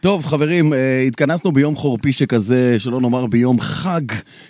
טוב, חברים, אה, התכנסנו ביום חורפי שכזה, שלא נאמר ביום חג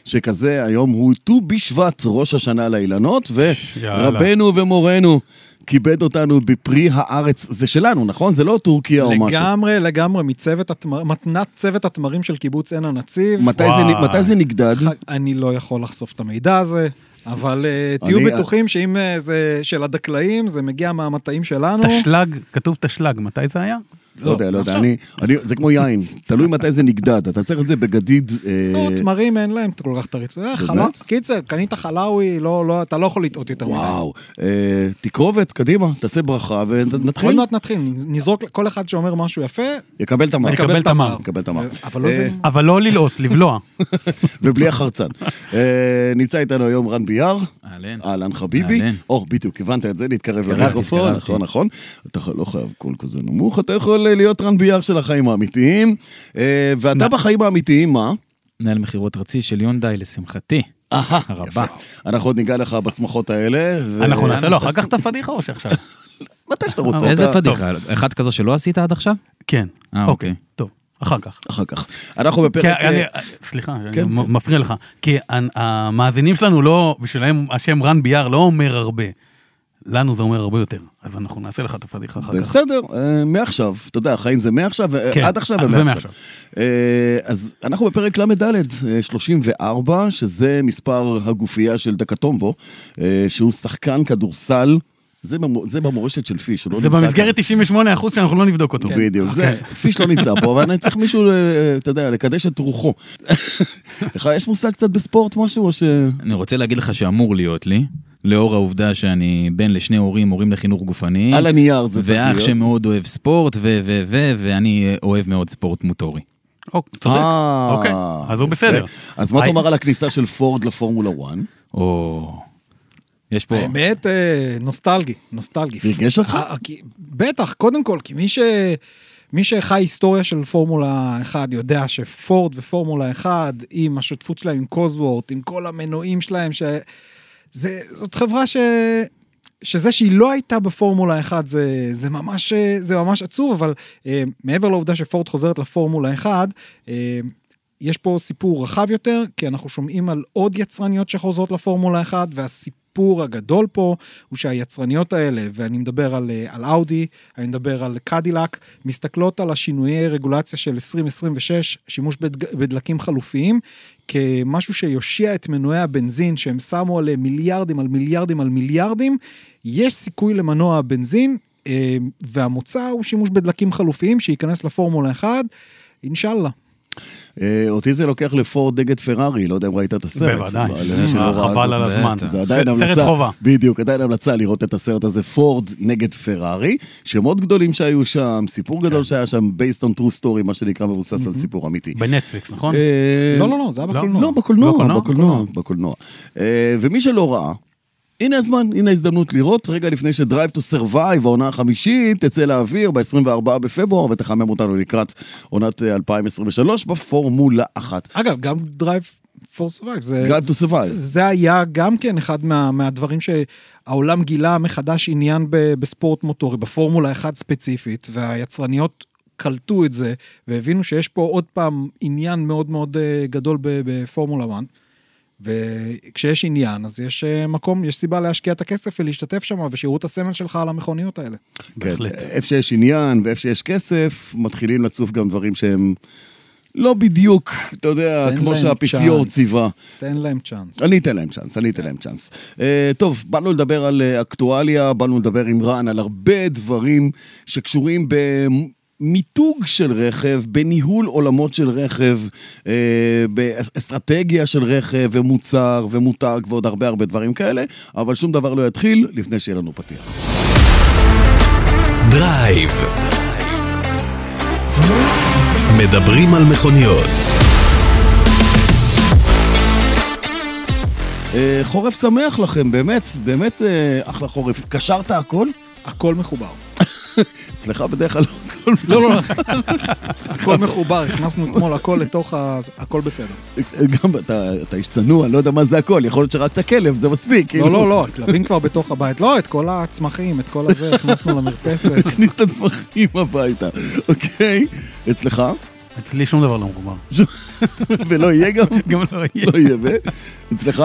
שכזה, היום הוא ט"ו בשבט, ראש השנה לאילנות, ורבנו ומורנו כיבד אותנו בפרי הארץ, זה שלנו, נכון? זה לא טורקיה או משהו. לגמרי, לגמרי, מצוות התמר... מתנת צוות התמרים של קיבוץ עין הנציב. מתי זה. מתי זה נגדד? ח- אני לא יכול לחשוף את את הזה, אבל אה, תהיו בטוחים שאם אה, זה של הדקלאים, זה מגיע מהמטעים שלנו. תשל"ג, כתוב תשל"ג, מתי זה היה? לא יודע, לא יודע. אני, אני, זה כמו יין, תלוי מתי זה נגדד, אתה צריך את זה בגדיד... אה, לא, תמרים אין להם כל כך את הריצוי. אה, חלה- קיצר, קנית חלאווי, לא, לא, אתה לא יכול לטעות יותר מדי. וואו, אה, תקרובת, קדימה, תעשה ברכה עוד ונתחיל. מעט נתחיל, נזרוק, כל אחד שאומר משהו יפה, יקבל את המר. יקבל את המר. יקבל. אבל לא. אבל לא ללעוס, לבלוע. ובלי החרצן. נמצא איתנו היום רן ביאר. אהלן. אהלן חביבי. אהלן. או, בדיוק, הבנת את זה, להתקרב למיקרופון. נכון, נכון. אתה לא חייב קול כזה נמוך, אתה יכול להיות רן ביאר של החיים האמיתיים. אה, ואתה. בחיים האמיתיים, מה? מנהל מכירות ארצי של יונדאי, לשמחתי. אהה, הרבה. יפה. אנחנו עוד ניגע לך בשמחות האלה. ו- אנחנו נעשה לו אחר כך את הפדיחה או שעכשיו? מתי שאתה רוצה. איזה פדיחה? אחת כזו שלא עשית עד עכשיו? כן. אה, אוקיי. אוקיי. טוב, אחר כך. אחר כך. אנחנו כי בפרק... אני, אה, סליחה, אני כן, כן. מפריע לך. כי המאזינים שלנו לא, בשבילם השם רן ביאר לא אומר הרבה. לנו זה אומר הרבה יותר. אז אנחנו נעשה לך את הפדיחה אחר כך. בסדר, אה, מעכשיו, אתה יודע, החיים זה מעכשיו, אה, כן, עד עכשיו זה ומעכשיו. מעכשיו. אה, אז אנחנו בפרק ל"ד, אה, 34, שזה מספר הגופייה של דקטומבו, אה, שהוא שחקן כדורסל, זה במו- זה במורשת של פיש, הוא לא זה נמצא במסגרת 98 אחוז שאנחנו לא נבדוק אותו. כאן. בדיוק, זה, פיש לא נמצא פה, אבל אני צריך מישהו, אה, אתה יודע, לקדש את רוחו. לך יש מושג קצת בספורט משהו, או ש... אני רוצה להגיד לך שאמור להיות לי, לאור העובדה שאני בן לשני הורים, הורים לחינוך גופני, על הנייר זה צריך ואח להיות. שמאוד אוהב ספורט, ו... ו... ו... ואני אה, אוהב מאוד ספורט מוטורי. או, צודק. אה, אוקיי, אז הוא. בסדר. אז מה. תאמר על הכניסה של פורד לפורמולה 1? או... יש פה... האמת, אה, נוסטלגי, נוסטלגי. ריגש? אה, כי- בטח, קודם כל, כי מי ש... מי שחי היסטוריה של פורמולה 1 יודע שפורד ופורמולה 1, עם השותפות שלהם עם קוזוורט, עם כל המנועים שלהם, ש... זה, זאת חברה ש... שזה שהיא לא הייתה בפורמולה 1 זה, זה, ממש, אה, זה ממש עצוב, אבל אה, מעבר לעובדה שפורד חוזרת לפורמולה 1, אה, יש פה סיפור רחב יותר, כי אנחנו שומעים על עוד יצרניות שחוזרות לפורמולה 1, והסיפור הגדול פה הוא שהיצרניות האלה, ואני מדבר על, אה, על אאודי, אני מדבר על קדילק, מסתכלות על השינויי רגולציה של 2026, שימוש בדג, בדלקים חלופיים, כמשהו שיושיע את מנועי הבנזין שהם שמו עליהם מיליארדים על מיליארדים על מיליארדים, יש סיכוי למנוע הבנזין, אה, והמוצא הוא שימוש בדלקים חלופיים שייכנס לפורמולה 1, אינשאללה. אה, אותי זה לוקח לפורד נגד פרארי, לא יודע אם ראית את הסרט. בוודאי. אה, ראה חבל על הזמן. זה עדיין סרט המלצה, חובה. בדיוק, עדיין המלצה לראות את הסרט הזה, פורד נגד פרארי, שמות גדולים שהיו שם, סיפור כן. גדול שהיה שם, based on true story, מה שנקרא, מבוסס על סיפור אמיתי. בנטפליקס, נכון? אה, לא, לא, לא, זה היה לא, בקולנוע. לא, בקולנוע, בקולנוע? אה, ומי שלא ראה, הנה הזמן, הנה ההזדמנות לראות, רגע לפני ש-Drive to Survive, העונה החמישית, תצא לאוויר ב-24 בפברואר ותחמם אותנו לקראת עונת אה, 2023 בפורמולה 1. אגב, גם Drive for Survive, זה, Drive to Survive. זה היה גם כן אחד מה, מהדברים שהעולם גילה מחדש עניין ב, בספורט מוטורי, בפורמולה 1 ספציפית, והיצרניות קלטו את זה, והבינו שיש פה עוד פעם עניין מאוד מאוד אה, גדול בפורמולה 1. וכשיש עניין, אז יש אה, מקום, יש סיבה להשקיע את הכסף ולהשתתף שם, ושיראו את הסמל שלך על המכוניות האלה. כן. איפה שיש עניין ואיפה שיש כסף, מתחילים לצוף גם דברים שהם לא בדיוק, אתה יודע, כמו שהאפיפיור. ציווה. תן להם צ'אנס. אני אתן להם צ'אנס, אני אתן להם צ'אנס. אה, טוב, באנו לדבר על אה, אקטואליה, באנו לדבר עם רן על הרבה דברים שקשורים במיתוג של רכב, בניהול עולמות של רכב, אה, באסטרטגיה של רכב ומוצר ומותג ועוד הרבה הרבה דברים כאלה, אבל שום דבר לא יתחיל לפני שיהיה לנו פתיח. דרייב. מדברים על מכוניות. אה, חורף שמח לכם, באמת, באמת אה, אחלה חורף. קשרת הכל? הכל מחובר. אצלך בדרך כלל לא הכל... לא, לא, לא. הכל מחובר, הכנסנו אתמול הכל לתוך ה... הכל בסדר. גם אתה איש צנוע, לא יודע מה זה הכל, יכול להיות שרק את הכלב, זה מספיק. כאילו. לא, לא, לא, הכלבים כבר בתוך הבית. לא, את כל הצמחים, את כל הזה, הכנסנו למרפסת. הכניס את הצמחים הביתה, אוקיי? אצלך? אצלי שום דבר לא מחובר. ולא יהיה גם? גם לא יהיה. לא יהיה, ו? אצלך?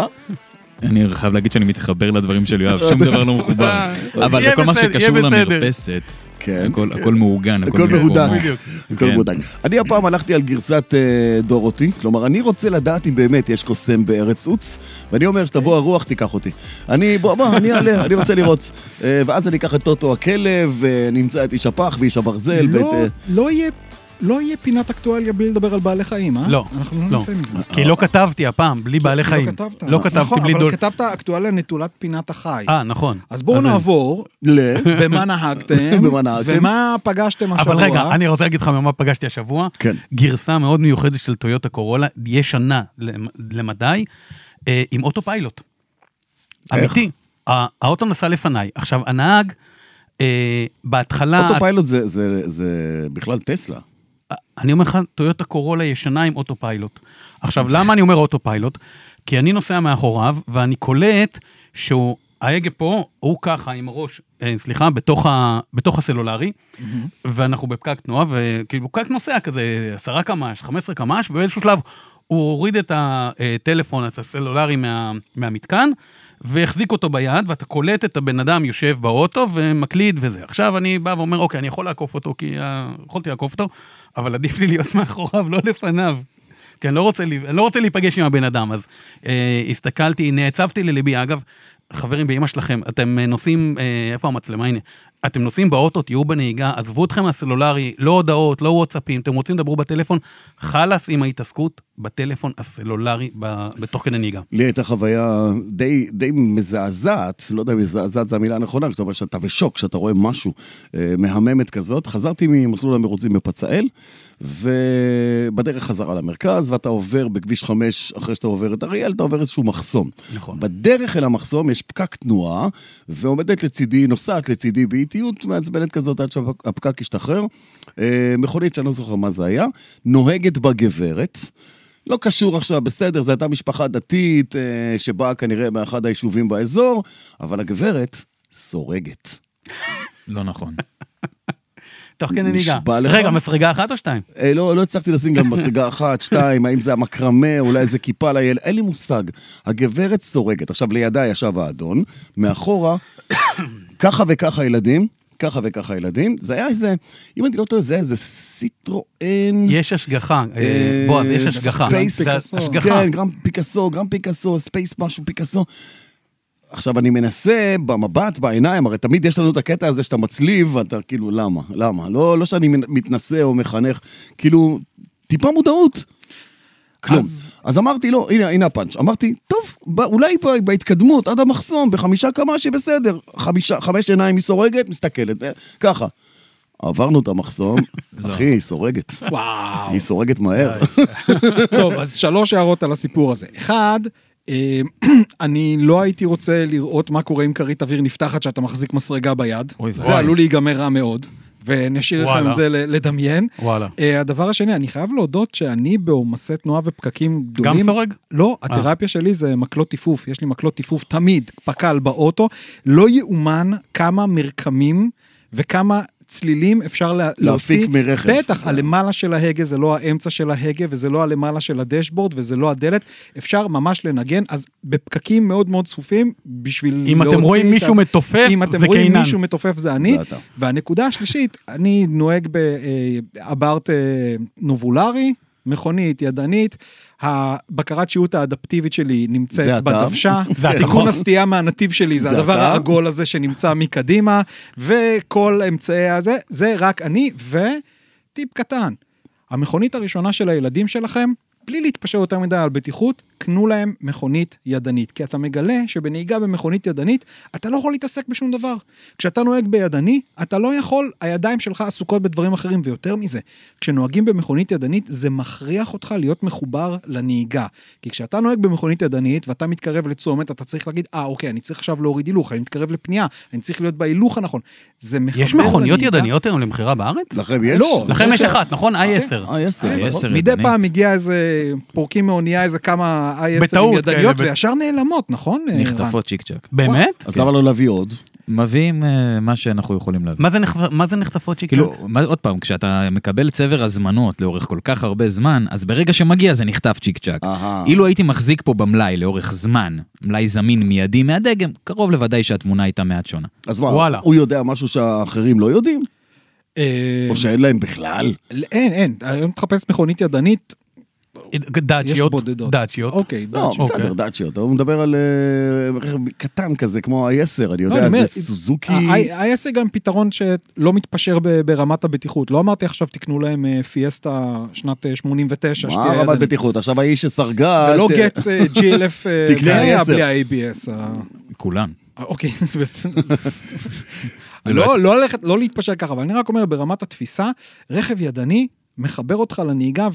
אני חייב להגיד שאני מתחבר לדברים של יואב, שום דבר לא מחובר. אבל בכל מה שקשור. למרפסת, כן. הכל- הכל מעוגן, הכל. מהודק. הכל כן. מודאג. אני הפעם הלכתי על גרסת אה, דורותי, כלומר, אני רוצה לדעת אם באמת יש קוסם בארץ עוץ, ואני אומר שתבוא הרוח, תיקח אותי. אני, בוא, בוא, אני אעלה, אני רוצה לראות. אה, ואז אני אקח את טוטו הכלב, אה, נמצא את איש הפח ואיש הברזל. לא- אה, לא יהיה... לא יהיה פינת אקטואליה בלי לדבר על בעלי חיים, אה? לא, אנחנו לא לא. נמצא מזה. כי לא כתבתי הפעם, בלי בעלי חיים. לא כתבת. לא כתבתי נכון, בלי אבל דול. כתבת אקטואליה נטולת פינת החי. אה, נכון. אז בואו נעבור, ל... במה נהגתם, במה נהגתם? ומה פגשתם השבוע. אבל רגע, אני רוצה להגיד לך מה פגשתי השבוע. כן. גרסה מאוד מיוחדת של טויוטה קורולה, ישנה למ- למדי, אה, עם אוטו פיילוט. אמיתי. האוטו נסע לפניי. עכשיו, הנהג, אה, בהתחלה... אוטופיילוט זה- זה זה בכלל טסלה. אני אומר לך, טויוטה קורולה ישנה עם auto pilot. עכשיו, למה אני אומר auto pilot? כי אני נוסע מאחוריו, ואני קולט שהוא, ההגה פה, הוא ככה עם הראש, אה, סליחה, בתוך, ה, בתוך הסלולרי, ואנחנו בפקק תנועה, וכאילו פקק נוסע כזה 10 קמ"ש, 15 קמ"ש, ובאיזשהו שלב הוא הוריד את הטלפון הסלולרי מה, מהמתקן, והחזיק אותו ביד, ואתה קולט את הבן אדם יושב באוטו ומקליד וזה. עכשיו אני בא ואומר, אוקיי, אני יכול לעקוף אותו, כי אה, יכולתי לעקוף אותו, אבל עדיף לי להיות מאחוריו, לא לפניו. כי אני לא רוצה, אני לא רוצה להיפגש עם הבן אדם, אז אה, הסתכלתי, נעצבתי לליבי. אגב, חברים, באמא שלכם, אתם אה, נוסעים, אה, איפה המצלמה? הנה. אתם נוסעים באוטו, תהיו בנהיגה, עזבו אתכם מהסלולרי, לא הודעות, לא וואטסאפים, אתם רוצים, דברו בטלפון, חלאס עם ההתעסקות בטלפון הסלולרי ב- בתוך כדי נהיגה. לי הייתה חוויה די, די מזעזעת, לא יודע אם מזעזעת זו המילה הנכונה, זאת אומרת שאתה בשוק, כשאתה רואה משהו אה, מהממת כזאת. חזרתי ממסלול המרוצים בפצאל, ובדרך חזרה למרכז, ואתה עובר בכביש 5, אחרי שאתה עובר את אריאל, אתה עובר איזשהו מחסום. נכון. בדרך אל המחסום יש פקק תנועה, ועומדת לצידי, נוסעת לצידי באיטיות מעצבנת כזאת עד שהפקק ישתחרר. אה, מכונית שאני לא זוכר מה זה היה, נוהגת בה גברת. לא קשור עכשיו, בסדר, זו הייתה משפחה דתית אה, שבאה כנראה מאחד היישובים באזור, אבל הגברת סורגת. לא נכון. תוך כדי נהיגה. נשבע לך? רגע, מסרגה אחת או שתיים? אה, לא, לא הצלחתי לשים גם מסרגה אחת, שתיים, האם זה המקרמה, אולי איזה כיפה לילד, אין לי מושג. הגברת סורגת. עכשיו, לידה ישב האדון, מאחורה, ככה וככה ילדים, ככה וככה ילדים, זה היה איזה, אם אני לא טועה, זה היה איזה סיטרואן. יש השגחה, אה, בועז, יש השגחה. Space. השגחה. כן, Grand Picasso, Grand Picasso, Space משהו Picasso. עכשיו, אני מנסה במבט, בעיניים, הרי תמיד יש לנו את הקטע הזה שאתה מצליב, ואתה כאילו, למה? למה? לא, לא שאני מתנשא או מחנך, כאילו, טיפה מודעות. כלום. אז- אז, אמרתי לו, הנה, הנה הפאנץ'. אמרתי, טוב, ב- אולי ב- בהתקדמות עד המחסום, בחמישה קמ"ש היא בסדר. חמישה, חמש עיניים היא סורגת, מסתכלת, אה, ככה. עברנו את המחסום, אחי, היא סורגת. וואו. היא סורגת מהר. טוב, אז שלוש הערות על הסיפור הזה. אחד, אני לא הייתי רוצה לראות מה קורה אם כרית אוויר נפתחת כשאתה מחזיק מסרגה ביד. אוי זה. עלול להיגמר רע מאוד. ונשאיר לכם. את זה לדמיין. וואלה. אה, הדבר השני, אני חייב להודות שאני בעומסי תנועה ופקקים גדולים... גם סורג? לא, התרפיה שלי זה מקלות טיפוף, יש לי מקלות טיפוף תמיד, פק"ל באוטו. לא יאומן כמה מרקמים וכמה צלילים אפשר לה, להוציא. מרכב. בטח, הלמעלה של ההגה זה לא האמצע של ההגה, וזה לא הלמעלה של הדשבורד, וזה לא הדלת. אפשר ממש לנגן, אז בפקקים מאוד מאוד צפופים, בשביל אם אתם להוציא רואים את מישהו הזה- מתופף, אם אתם זה רואים קינן. מישהו מתופף זה אני. זה. והנקודה השלישית, אני נוהג באברט נובולרי, מכונית ידנית, הבקרת שהות האדפטיבית שלי נמצאת. בדוושה, זה אתה. תיקון הסטייה מהנתיב שלי זה זה הדבר אתה. העגול הזה שנמצא מקדימה, וכל אמצעי הזה, זה רק אני, וטיפ קטן, המכונית הראשונה של הילדים שלכם, בלי להתפשר יותר מדי על בטיחות, קנו להם מכונית ידנית. כי אתה מגלה שבנהיגה במכונית ידנית, אתה לא יכול להתעסק בשום דבר. כשאתה נוהג בידני, אתה לא יכול, הידיים שלך עסוקות בדברים אחרים, ויותר מזה, כשנוהגים במכונית ידנית, זה מכריח אותך להיות מחובר לנהיגה. כי כשאתה נוהג במכונית ידנית, ואתה מתקרב לצומת, אתה צריך להגיד, אה, אוקיי, אני צריך עכשיו להוריד הילוך, אני מתקרב לפנייה, אני צריך להיות בהילוך הנכון. זה מחבר יש מכוניות לנהיגה. ידניות היום למכירה בארץ? לכם יש? לא. לכם אני יש חושב אחת, נכון? i10. אה, עשר. אה, עשר מדי. פעם מגיע איזה, פורקים מאונייה איזה כמה i10 בטעות ידניות, וישר נעלמות, נכון? אה? נחטפות צ'יק צ'אק. באמת? אז למה לא להביא עוד? מביאים אה, מה שאנחנו יכולים להביא. מה זה נחפ- מה זה נחטפות צ'יק כאילו, מה, עוד פעם, כשאתה מקבל צבר הזמנות לאורך כל כך הרבה זמן, אז ברגע שמגיע זה נחטף צ'יק צ'אק. אילו הייתי מחזיק פה במלאי לאורך זמן, מלאי זמין מיידי מהדגם, קרוב לוודאי שהתמונה הייתה מעט שונה. אז מה, וואלה. הוא יודע משהו שהאחרים לא יודעים? אה, או שאין להם בכלל? אין, אין, היום תחפש מכונית ידנית, יש דאצ'יות, בודדות. דאצ'יות. אוקיי, לא, דאצ'יות. בסדר, אוקיי. דאצ'יות. הוא מדבר על אה, רכב קטן כזה, כמו ה-10, אני לא, יודע, אומר, זה סוזוקי... ה- ה-S גם פתרון שלא מתפשר ב- ברמת הבטיחות. לא אמרתי עכשיו תקנו להם אה, פיאסטה שנת אה, 89, מה שתהיה רמת. בטיחות? עכשיו האיש שסרגה... ולא גץ אה, GLF אה, תקנה 100 ה-10. בלי ה-ABS. אה, אוקיי, בסדר. לא לא, לא ללכת, לא להתפשר ככה, אבל אני רק אומר, ברמת התפיסה, רכב ידני מחבר אותך לנהיגה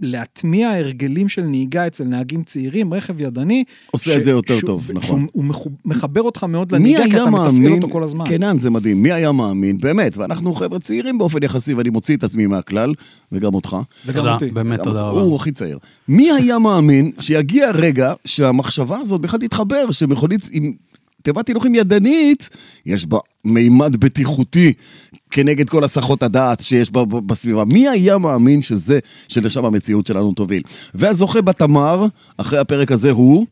ולהטמיע הרגלים של נהיגה אצל נהגים צעירים, רכב ידני. עושה את זה יותר טוב, נכון. שהוא מחבר אותך מאוד מי לנהיגה, כי אתה מתפעל מאמין, אותו כל הזמן. כן, זה מדהים, מי היה מאמין, באמת, ואנחנו חבר'ה צעירים באופן יחסי, ואני מוציא את עצמי מהכלל, וגם אותך. וגם תודה, אותי. באמת תודה. רבה. הוא הכי צעיר. מי היה מאמין שיגיע רגע שהמחשבה הזאת בכלל תתחבר, שמכונית עם תיבת הילוכים ידנית, יש בה מימד בטיחותי כנגד כל הסחות הדעת שיש בה בסביבה. מי היה מאמין שזה, שלשם המציאות שלנו תוביל? והזוכה בתמר, אחרי הפרק הזה הוא,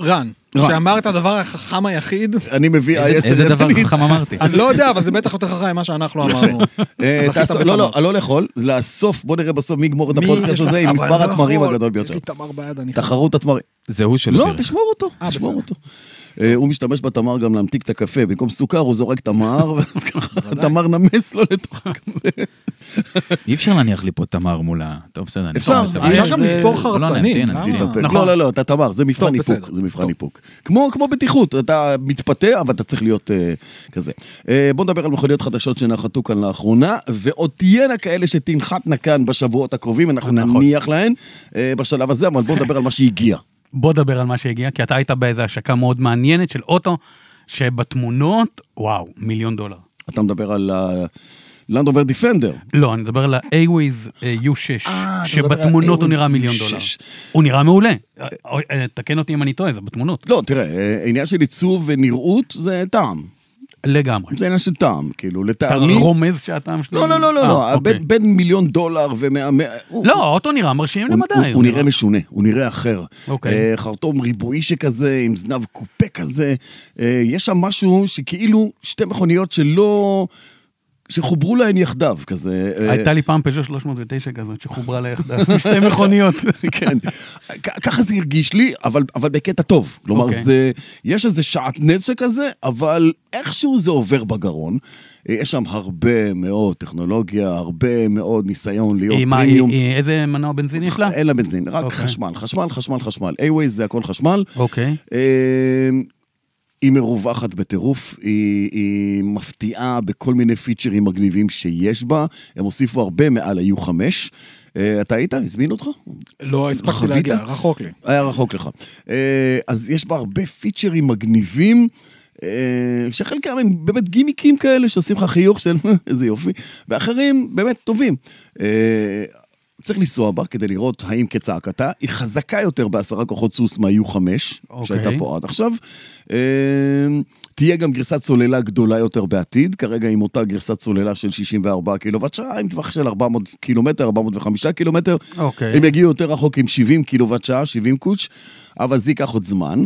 רן. שאמר את הדבר החכם היחיד, אני מביא איזה- ה-10 איזה דבר ידנית. חכם אמרתי. אני לא יודע, אבל זה בטח יותר חכם ממה שאנחנו אמרנו. אה, לא. לא, לא לאכול, לאסוף, בוא נראה בסוף מי יגמור את הפודקאסט יש? הזה עם מספר לא התמרים. הגדול יש ביותר. לי תמר ביד, אני. תחרות התמרים. זה הוא של לא. תשמור אותו, אה, תשמור. אותו. אה, הוא משתמש בתמר גם להמתיק את הקפה, במקום סוכר הוא זורק תמר, ואז ככה התמר נמס לו לתוך הקפה. אי אפשר להניח לי פה תמר מול ה... טוב, בסדר. אני אפשר, גם אה, לספור לא, חרצנים. נמתין. תתאפק. נכון. לא, לא, לא, אתה תמר, זה מבחן איפוק. זה מבחן. איפוק. כמו כמו בטיחות, אתה מתפתה, אבל אתה צריך להיות אה, כזה. אה, בוא נדבר על מכוניות חדשות שנחתו כאן לאחרונה, ועוד תהיינה כאלה שתנחתנה כאן בשבועות הקרובים, אנחנו נכון. נניח להן בשלב הזה, אבל בוא נדבר על מה שהגיע. בוא נדבר על מה שהגיע, כי אתה היית באיזו השקה מאוד מעניינת של אוטו, שבתמונות, וואו, מיליון דולר. אתה מדבר על לנדובר דיפנדר. לא, אני מדבר על ה-A-Waze אה, U6, אה, שבתמונות הוא נראה מיליון U6. דולר. הוא נראה מעולה. אה, תקן אותי אם אני טועה, זה בתמונות. לא, תראה, אה, עניין של עיצוב ונראות זה טעם. לגמרי. זה עניין של טעם, כאילו, אתה לטעמי... רומז שהטעם שלי... לא, לא, לא, לא, אה, לא, אוקיי. בין- מיליון דולר ומאה... לא, האוטו נראה מרשים למדי. הוא- הוא נראה משונה, הוא נראה אחר. אוקיי. אה, חרטום ריבועי שכזה, עם זנב קופה כזה. אה, יש שם משהו שכאילו שתי מכוניות שלא... שחוברו להן יחדיו, כזה. אה, הייתה לי פעם פז'ו 309 כזאת שחוברה ליחדיו, שתי מכוניות. כן, ככה זה הרגיש לי, אבל, אבל בקטע טוב. כלומר, אוקיי. זה, יש איזה שעטנז שכזה, אבל איכשהו זה עובר בגרון. אה, יש שם הרבה מאוד טכנולוגיה, הרבה מאוד ניסיון להיות היא- מה, היא- פרימיום. היא- איזה מנוע בנזין יש לה? אין לה בנזין, רק אוקיי. חשמל, חשמל, חשמל, חשמל. A-Waze זה הכל חשמל. אוקיי. אה, היא מרווחת בטירוף, היא, היא מפתיעה בכל מיני פיצ'רים מגניבים שיש בה, הם הוסיפו הרבה מעל ה-U5. אה, אתה היית? הזמין אותך? לא הספקתי? להגיע, רחוק לי. היה רחוק לך. אה, אז יש בה הרבה פיצ'רים מגניבים, אה, שחלקם הם באמת גימיקים כאלה שעושים לך חיוך של איזה יופי, ואחרים באמת טובים. צריך לנסוע בה כדי לראות האם כצעקתה, היא חזקה יותר בעשרה כוחות סוס מה-U5, אוקיי. שהייתה פה עד עכשיו. אה, תהיה גם גרסת סוללה גדולה יותר בעתיד, כרגע עם אותה גרסת סוללה של 64 קילוואט שעה, עם טווח של 400 קילומטר, 405 קילומטר. אוקיי. הם יגיעו יותר רחוק עם 70 קילוואט שעה, 70 קוץ', אבל זה ייקח עוד זמן.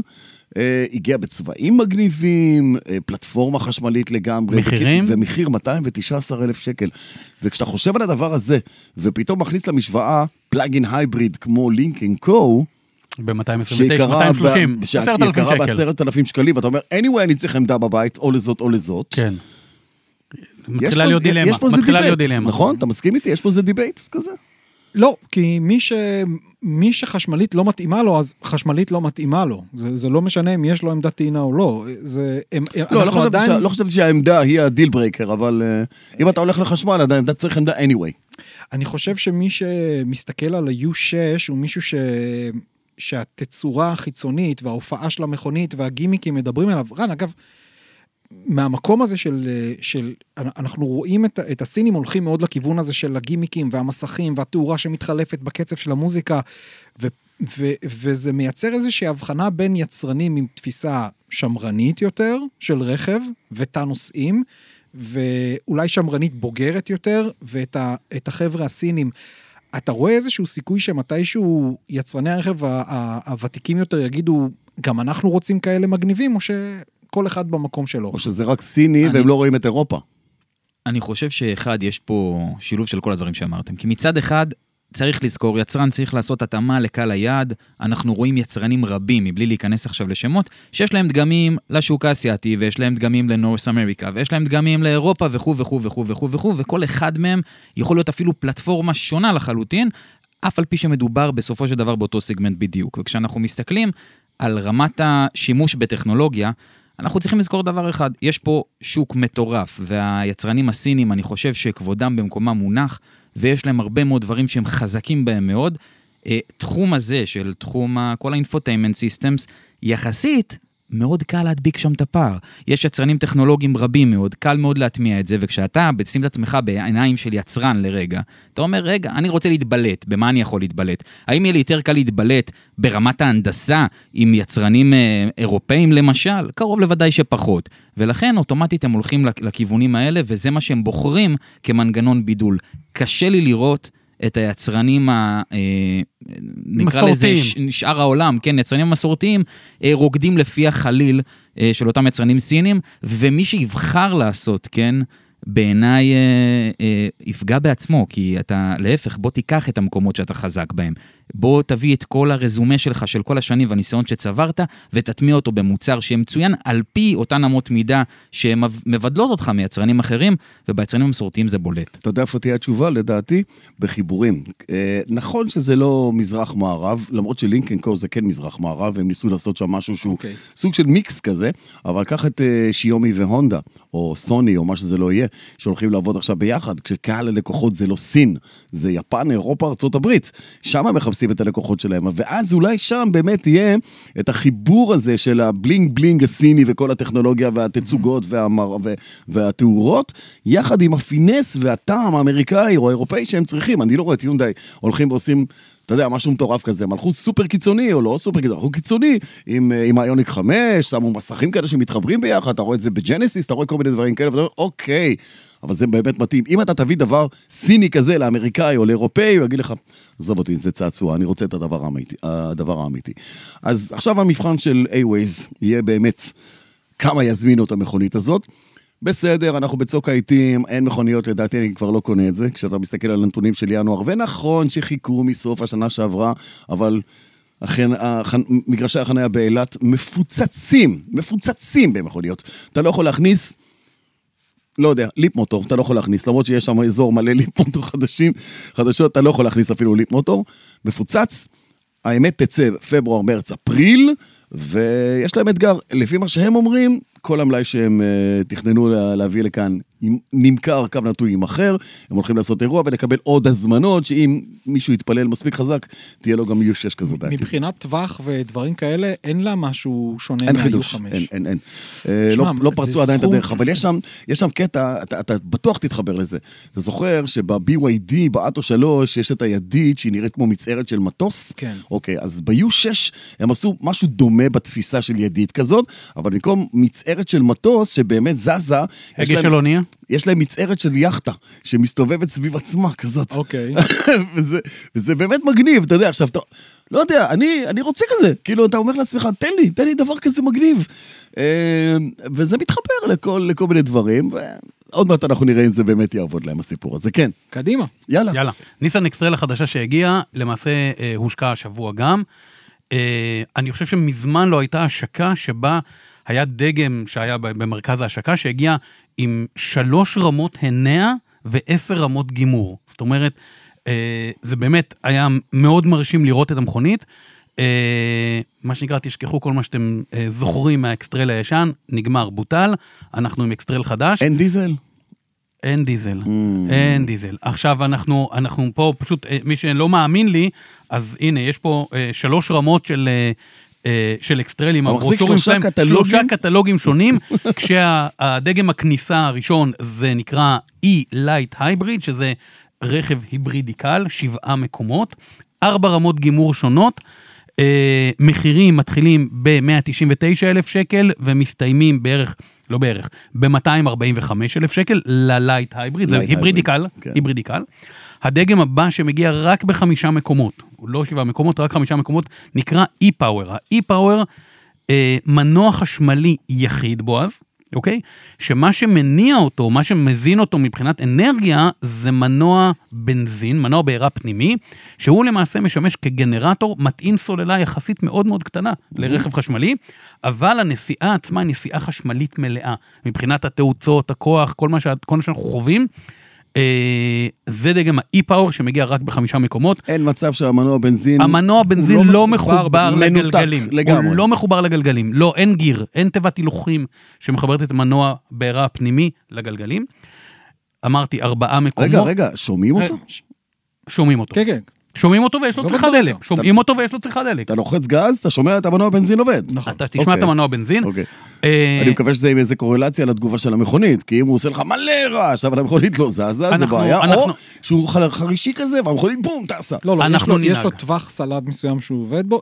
אה, הגיע בצבעים מגניבים, אה, פלטפורמה חשמלית לגמרי. מחירים? ומחיר 219 אלף שקל. וכשאתה חושב על הדבר הזה, ופתאום מכניס למשוואה plug-in hybrid כמו Lynk & Co, ב-229, שיקרה 230, ב- 10,000 שיקרה שקל. בעשרת אלפים שקלים, ואתה אומר, anyway, אני צריך עמדה בבית, או לזאת או לזאת. כן. מתחילה להיות דילמה, מתחילה להיות דילמה. נכון? אתה מסכים איתי? יש פה איזה debate כזה? לא, כי מי, ש... מי שחשמלית לא מתאימה לו, אז חשמלית לא מתאימה לו. זה, זה לא משנה אם יש לו עמדת טעינה או לא. זה... הם, לא, לא חשבתי, עדיין... לא חשבתי שהעמדה היא ה deal breaker, אבל אה, אם אתה הולך לחשמל, עדיין אתה צריך עמדה anyway. אני חושב שמי שמסתכל על ה-U6 הוא מישהו ש... שהתצורה החיצונית וההופעה של המכונית והגימיקים מדברים אליו. רן, אגב, מהמקום הזה של, של אנחנו רואים את, את הסינים הולכים מאוד לכיוון הזה של הגימיקים והמסכים והתאורה שמתחלפת בקצב של המוזיקה, ו, ו, וזה מייצר איזושהי הבחנה בין יצרנים עם תפיסה שמרנית יותר של רכב ותא נוסעים, ואולי שמרנית בוגרת יותר, ואת ה, החבר'ה הסינים. אתה רואה איזשהו סיכוי שמתישהו יצרני הרכב הוותיקים יותר יגידו, גם אנחנו רוצים כאלה מגניבים, או שכל אחד במקום שלו? או שזה רק סיני אני- והם לא רואים את אירופה. אני חושב שאחד, יש פה שילוב של כל הדברים שאמרתם. כי מצד אחד, צריך לזכור, יצרן צריך לעשות התאמה לקהל היעד. אנחנו רואים יצרנים רבים, מבלי להיכנס עכשיו לשמות, שיש להם דגמים לשוק האסייתי, ויש להם דגמים לנורס אמריקה, ויש להם דגמים לאירופה וכו' וכו' וכו' וכו' וכו', וכל אחד מהם יכול להיות אפילו פלטפורמה שונה לחלוטין, אף על פי שמדובר בסופו של דבר באותו סגמנט בדיוק. וכשאנחנו מסתכלים על רמת השימוש בטכנולוגיה, אנחנו צריכים לזכור דבר אחד, יש פה שוק מטורף, והיצרנים הסינים, אני חושב שכבודם במקומם מונח, ויש להם הרבה מאוד דברים שהם חזקים בהם מאוד. אה, תחום הזה של תחום כל ה-infotainment systems, יחסית, מאוד קל להדביק שם את הפער. יש יצרנים טכנולוגיים רבים מאוד, קל מאוד להטמיע את זה, וכשאתה שים את עצמך בעיניים של יצרן לרגע, אתה אומר, רגע, אני רוצה להתבלט, במה אני יכול להתבלט? האם יהיה לי יותר קל להתבלט ברמת ההנדסה עם יצרנים אה, אירופאים למשל? קרוב לוודאי שפחות. ולכן אוטומטית הם הולכים לכ- לכיוונים האלה, וזה מה שהם בוחרים כמנגנון בידול. קשה לי לראות את היצרנים ה... אה, נקרא לזה מסורתיים. ש- שאר העולם, כן, יצרנים מסורתיים, אה, רוקדים לפי החליל אה, של אותם יצרנים סינים, ומי שיבחר לעשות, כן, בעיניי אה, אה, יפגע בעצמו, כי אתה, להפך, בוא תיקח את המקומות שאתה חזק בהם. בוא תביא את כל הרזומה שלך של כל השנים והניסיון שצברת, ותטמיע אותו במוצר שיהיה מצוין על פי אותן אמות מידה שמבדלות אותך מיצרנים אחרים, וביצרנים המסורתיים זה בולט. אתה יודע איפה תהיה התשובה, לדעתי? בחיבורים. אה, נכון שזה לא מזרח-מערב, למרות שלינקן קו זה כן מזרח-מערב, והם ניסו לעשות שם משהו שהוא אוקיי. סוג של מיקס כזה, אבל קח את אה, שיומי והונדה, או סוני, או מה שזה לא יהיה, שהולכים לעבוד עכשיו ביחד, כשקהל הלקוחות זה לא סין, זה יפן, אירופה, ארה"ב. שם הם מחפשים את הלקוחות שלהם, ואז אולי שם באמת יהיה את החיבור הזה של ה bling bling הסיני וכל הטכנולוגיה והתצוגות והמר... ו... והתאורות, יחד עם ה finesse והטעם האמריקאי או האירופאי שהם צריכים. אני לא רואה את יונדאי הולכים ועושים... אתה יודע, משהו מטורף כזה, הם הלכו סופר קיצוני, או לא סופר קיצוני, הלכו קיצוני עם, אה, עם האיוניק 5, שמו מסכים כאלה שמתחברים ביחד, אתה רואה את זה בג'נסיס, אתה רואה כל מיני דברים כאלה, ואתה אומר, אוקיי, אבל זה באמת מתאים. אם אתה תביא דבר סיני כזה לאמריקאי או לאירופאי, הוא יגיד לך, עזוב אותי, זה צעצוע, אני רוצה את הדבר האמיתי. הדבר האמיתי. אז עכשיו המבחן של A-Waze יהיה באמת כמה יזמינו את המכונית הזאת. בסדר, אנחנו בצוק העיתים, אין מכוניות, לדעתי אני כבר לא קונה את זה, כשאתה מסתכל על הנתונים של ינואר, ונכון שחיכו מסוף השנה שעברה, אבל אכן, החנ... מגרשי החניה באילת מפוצצים, מפוצצים במכוניות. אתה לא יכול להכניס, לא יודע, ליפ מוטור, אתה לא יכול להכניס, למרות שיש שם אזור מלא ליפ מוטור חדשים, חדשות, אתה לא יכול להכניס אפילו ליפ מוטור, מפוצץ. האמת תצא פברואר, מרץ, אפריל, ויש להם אתגר. לפי מה שהם אומרים, כל המלאי שהם uh, תכננו לה, להביא לכאן נמכר, קו נטוי יימכר, הם הולכים לעשות אירוע ולקבל עוד הזמנות, שאם מישהו יתפלל מספיק חזק, תהיה לו גם U6 כזו בעתיד. מבחינת טווח ודברים כאלה, אין לה משהו שונה אין מה-U5. חידוש, אין, אין, אין. אה, לא, לא פרצו עדיין את הדרך, אבל יש שם, יש שם קטע, אתה, אתה בטוח תתחבר לזה. אתה זוכר שב-BYD, באטו 3, יש את הידית שהיא נראית כמו מצערת של מטוס? כן. אוקיי, אז ב-U6 הם עשו משהו דומה בתפיסה של ידית כזאת, אבל במקום מצערת של מטוס שבאמת זזה, יש הגה להם- של אונייה? יש להם מצערת של יאכטה, שמסתובבת סביב עצמה כזאת. אוקיי. וזה, וזה באמת מגניב, אתה יודע, עכשיו, אתה, לא יודע, אני, אני רוצה כזה. כאילו, אתה אומר לעצמך, תן לי, תן לי דבר כזה מגניב. אה, וזה מתחבר לכל, לכל מיני דברים, ועוד מעט אנחנו נראה אם זה באמת יעבוד להם, הסיפור הזה. כן, קדימה. יאללה. יאללה. ניסן אקסטרל החדשה שהגיעה, למעשה אה, הושקה השבוע גם. אה, אני חושב שמזמן לא הייתה השקה שבה היה דגם שהיה ב- במרכז ההשקה, שהגיע עם שלוש רמות הנע ועשר רמות גימור. זאת אומרת, אה, זה באמת היה מאוד מרשים לראות את המכונית. אה, מה שנקרא, תשכחו כל מה שאתם אה, זוכרים מה X-Trail הישן, נגמר, בוטל, אנחנו עם X-Trail חדש. אין דיזל? אין דיזל, Mm. אין דיזל. עכשיו אנחנו, אנחנו פה פשוט, אה, מי שלא מאמין לי, אז הנה, יש פה אה, שלוש רמות של... אה, אה, של X-Trail ים, שלושה שלהם, קטלוגים? שלושה קטלוגים שונים, כשהדגם הכניסה הראשון זה נקרא e-Light Hybrid, שזה רכב היברידי קל, שבעה מקומות, ארבע רמות גימור שונות, אה, מחירים מתחילים ב-199,000 שקל ומסתיימים בערך, לא בערך, ב-245,000 שקל ללייט הייבריד, זה Light היברידי hybrid, קל, כן. היברידי קל. הדגם הבא שמגיע רק בחמישה מקומות, הוא לא שבעה מקומות, רק חמישה מקומות, נקרא e-power. ה-e-power, אה, מנוע חשמלי יחיד, בועז, אוקיי? שמה שמניע אותו, מה שמזין אותו מבחינת אנרגיה, זה מנוע בנזין, מנוע בעירה פנימי, שהוא למעשה משמש כגנרטור, מטעין סוללה יחסית מאוד מאוד קטנה לרכב חשמלי, אבל הנסיעה עצמה היא נסיעה חשמלית מלאה. מבחינת התאוצות, הכוח, כל מה, שה- כל מה שאנחנו חווים. אה, זה דגם ה-e-power שמגיע רק בחמישה מקומות. אין מצב שהמנוע בנזין... המנוע בנזין לא לא מחובר, לגלגלים. לגמרי. הוא לא מחובר לגלגלים. לא, אין גיר, אין תיבת הילוכים שמחברת את המנוע בעירה הפנימי לגלגלים. אמרתי, ארבעה מקומות. רגע, רגע, שומעים אותו? שומעים אותו. כן, כן. שומעים אותו ויש לו אותו. דלק. שומעים אותו ויש לו צריכת דלק. אתה לוחץ גז, אתה שומע את המנוע בנזין עובד. נכון. אתה תשמע אוקיי. את המנוע בנזין. אוקיי. אה, אני מקווה שזה עם איזה קורלציה לתגובה של המכונית, כי אם הוא עושה לך מלא רעש, אבל המכונית לא זזה, זה בעיה, או שהוא חרישי כזה, והמכונית בום, טסה. לא, לא, יש. לו טווח סלד מסוים שהוא עובד בו.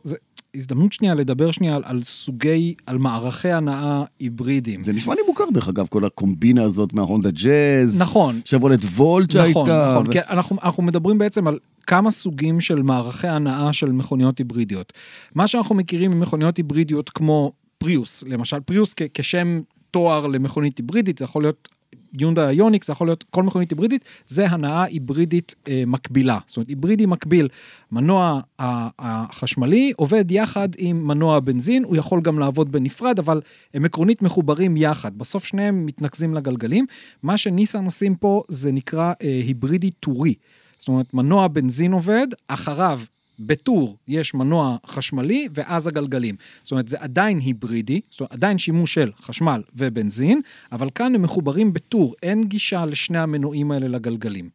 הזדמנות שנייה לדבר שנייה על, על סוגי, על מערכי הנעה היברידיים. זה נשמע לי מוכר דרך אגב, כל הקומבינה הזאת מההונדה ג'אז. נכון. שברולט וולט שהייתה. נכון, נכון, ו- כי אנחנו, אנחנו מדברים בעצם על כמה סוגים של מערכי הנעה של מכוניות היברידיות. מה שאנחנו מכירים ממכוניות היברידיות כמו פריוס, למשל פריוס כ- כשם תואר למכונית היברידית, זה יכול להיות יונדה איוניקס, זה יכול להיות כל מכונית היברידית, זה הנעה היברידית אה, מקבילה. זאת אומרת, היברידי מקביל, מנוע החשמלי עובד יחד עם מנוע הבנזין, הוא יכול גם לעבוד בנפרד, אבל הם עקרונית מחוברים יחד. בסוף שניהם מתנקזים לגלגלים. מה שניסן עושים פה זה נקרא אה, היברידי טורי. זאת אומרת, מנוע בנזין עובד, אחריו בטור יש מנוע חשמלי ואז הגלגלים. זאת אומרת, זה עדיין היברידי, זאת אומרת, עדיין שימוש של חשמל ובנזין, אבל כאן הם מחוברים בטור, אין גישה לשני המנועים האלה לגלגלים.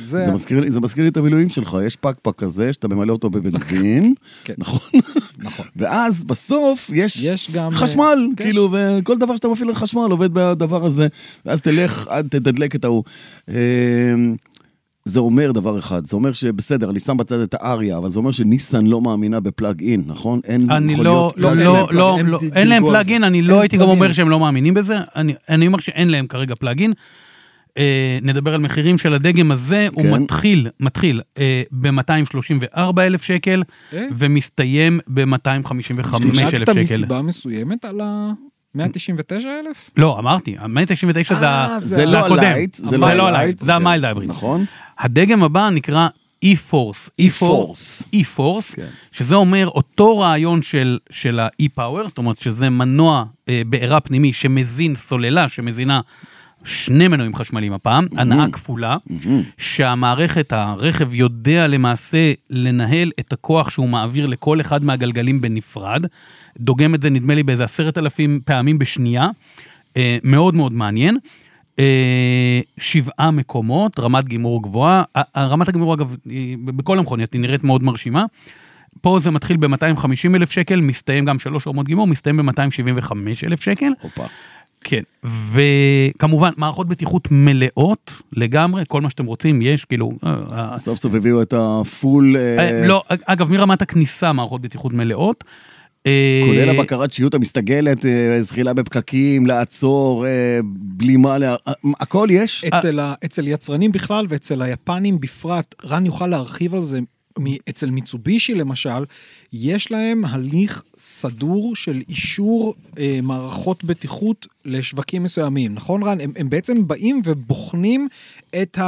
זה... זה מזכיר לי- זה מזכיר לי את המילואים שלך, יש פקפק כזה שאתה ממלא אותו בבנזין, כן. נכון? נכון. ואז בסוף יש יש גם... חשמל, כן. כאילו, וכל דבר שאתה מפעיל לחשמל עובד בדבר הזה, ואז תלך עד תדלק את ההוא. זה אומר דבר אחד, זה אומר שבסדר, אני שם בצד את האריה, אבל זה אומר שניסן לא מאמינה בפלאג אין, נכון? אין אני לא, לא, plug-in. לא, אין לא, להם לא, פלאגין, אין אני אין לא הייתי גם. אומר שהם לא מאמינים בזה, אני אומר שאין להם כרגע plug-in. אה, נדבר על מחירים של הדגם הזה, הוא כן. מתחיל, מתחיל אה, ב-234 אלף שקל, אה? ומסתיים ב-255 אלף שקל. מסיבה מסוימת על ה... 199 אלף? לא, אמרתי, ה-199 זה ה- אה, זה לא הקודם. הלייט, זה לא לא ה light. ה light, זה ה mild hybrid. נכון? הדגם הבא נקרא e-force. E-Force. e-force, כן. שזה אומר אותו רעיון של, של ה-e-power, זאת אומרת שזה מנוע אה, בעירה פנימי שמזין סוללה, שמזינה שני מנועים חשמליים הפעם, הנעה כפולה, שהמערכת, הרכב יודע למעשה לנהל את הכוח שהוא מעביר לכל אחד מהגלגלים בנפרד, דוגם את זה נדמה לי באיזה עשרת אלפים פעמים בשנייה, אה, מאוד מאוד מעניין. אה, שבעה מקומות, רמת גימור גבוהה. רמת הגימור, אגב, בכל המכוניות היא נראית מאוד מרשימה. פה זה מתחיל ב-250 אלף שקל, מסתיים גם שלוש רמות גימור, מסתיים ב-275 אלף שקל. הופה. כן, וכמובן, מערכות בטיחות מלאות לגמרי, כל מה שאתם רוצים, יש, כאילו... אה, אה, סוף סוף הביאו את הפול, לא, אגב, מרמת הכניסה מערכות בטיחות מלאות. אה, כולל הבקרת שיעוט המסתגלת, אה, זחילה בפקקים, לעצור, אה, בלימה, אה, הכל יש. אצל, ה, אצל יצרנים בכלל ואצל היפנים בפרט, רן יוכל להרחיב על זה, מ- אצל מיצובישי למשל, יש להם הליך סדור של אישור אה, מערכות בטיחות לשווקים מסוימים, נכון רן? הם, הם בעצם באים ובוחנים את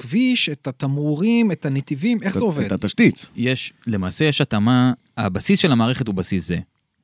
הכביש, את התמרורים, את הנתיבים, איך זה עובד? את התשתית. יש, למעשה יש התאמה, הבסיס של המערכת הוא בסיס זה.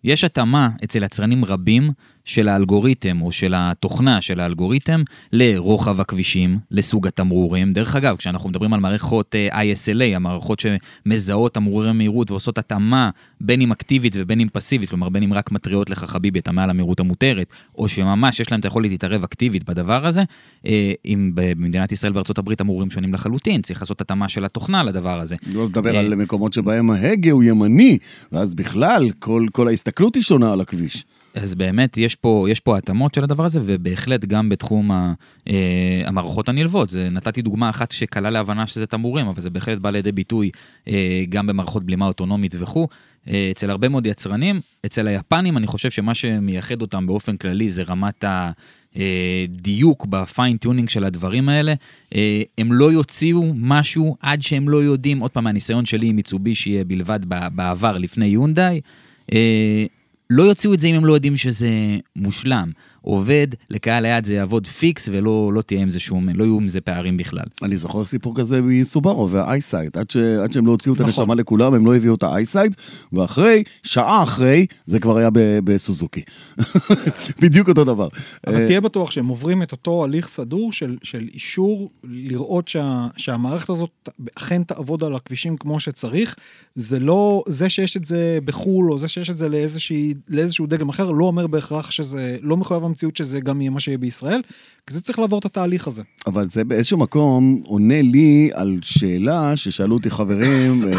יש התאמה אצל יצרנים רבים של האלגוריתם או של התוכנה של האלגוריתם לרוחב הכבישים, לסוג התמרורים. דרך אגב, כשאנחנו מדברים על מערכות אה, ISLA, המערכות שמזהות תמרורי מהירות ועושות התאמה בין אם אקטיבית ובין אם פסיבית, כלומר בין אם רק מתריעות לך חביבי אתה מעל המהירות המותרת, או שממש יש להם את היכולת להתערב אקטיבית בדבר הזה, אה, אם במדינת ישראל וארצות הברית תמרורים שונים לחלוטין, צריך לעשות התאמה של התוכנה לדבר הזה. לא לדבר אה, על מקומות שבהם ההגה הוא ימני, ואז בכלל כל, כל ההסתכלות היא שונה על הכביש. אז באמת יש פה, יש פה התאמות של הדבר הזה, ובהחלט גם בתחום ה, אה, המערכות הנלוות. זה, נתתי דוגמה אחת שקלה להבנה שזה תמרורים, אבל זה בהחלט בא לידי ביטוי אה, גם במערכות בלימה אוטונומית וכו'. אה, אצל הרבה מאוד יצרנים, אצל היפנים אני חושב שמה שמייחד אותם באופן כללי זה רמת הדיוק ב fine tuning של הדברים האלה. אה, הם לא יוציאו משהו עד שהם לא יודעים, עוד פעם, מהניסיון שלי עם מיצובישי בלבד בעבר, לפני יונדאי, אה, לא יוציאו את זה אם הם לא יודעים שזה מושלם. עובד, לקהל היעד זה יעבוד פיקס ולא לא תהיה עם זה שום, לא יהיו עם זה פערים בכלל. אני זוכר סיפור כזה מסובארו וה EyeSight, עד, ש... עד שהם לא הוציאו את נכון. הנשמה לכולם, הם לא הביאו את ה EyeSight, ואחרי, שעה אחרי, זה כבר היה ב- בסוזוקי. בדיוק אותו דבר. אבל אה, תהיה בטוח שהם עוברים את אותו הליך סדור של, של אישור, לראות שה, שהמערכת הזאת אכן תעבוד על הכבישים כמו שצריך. זה לא, זה שיש את זה בחו"ל, או זה שיש את זה לאיזושהי, לאיזשהו דגם אחר, לא אומר בהכרח שזה, לא מחויב המציאות שזה גם יהיה מה שיהיה בישראל, כי זה צריך לעבור את התהליך הזה. אבל זה באיזשהו מקום עונה לי על שאלה ששאלו אותי חברים אה,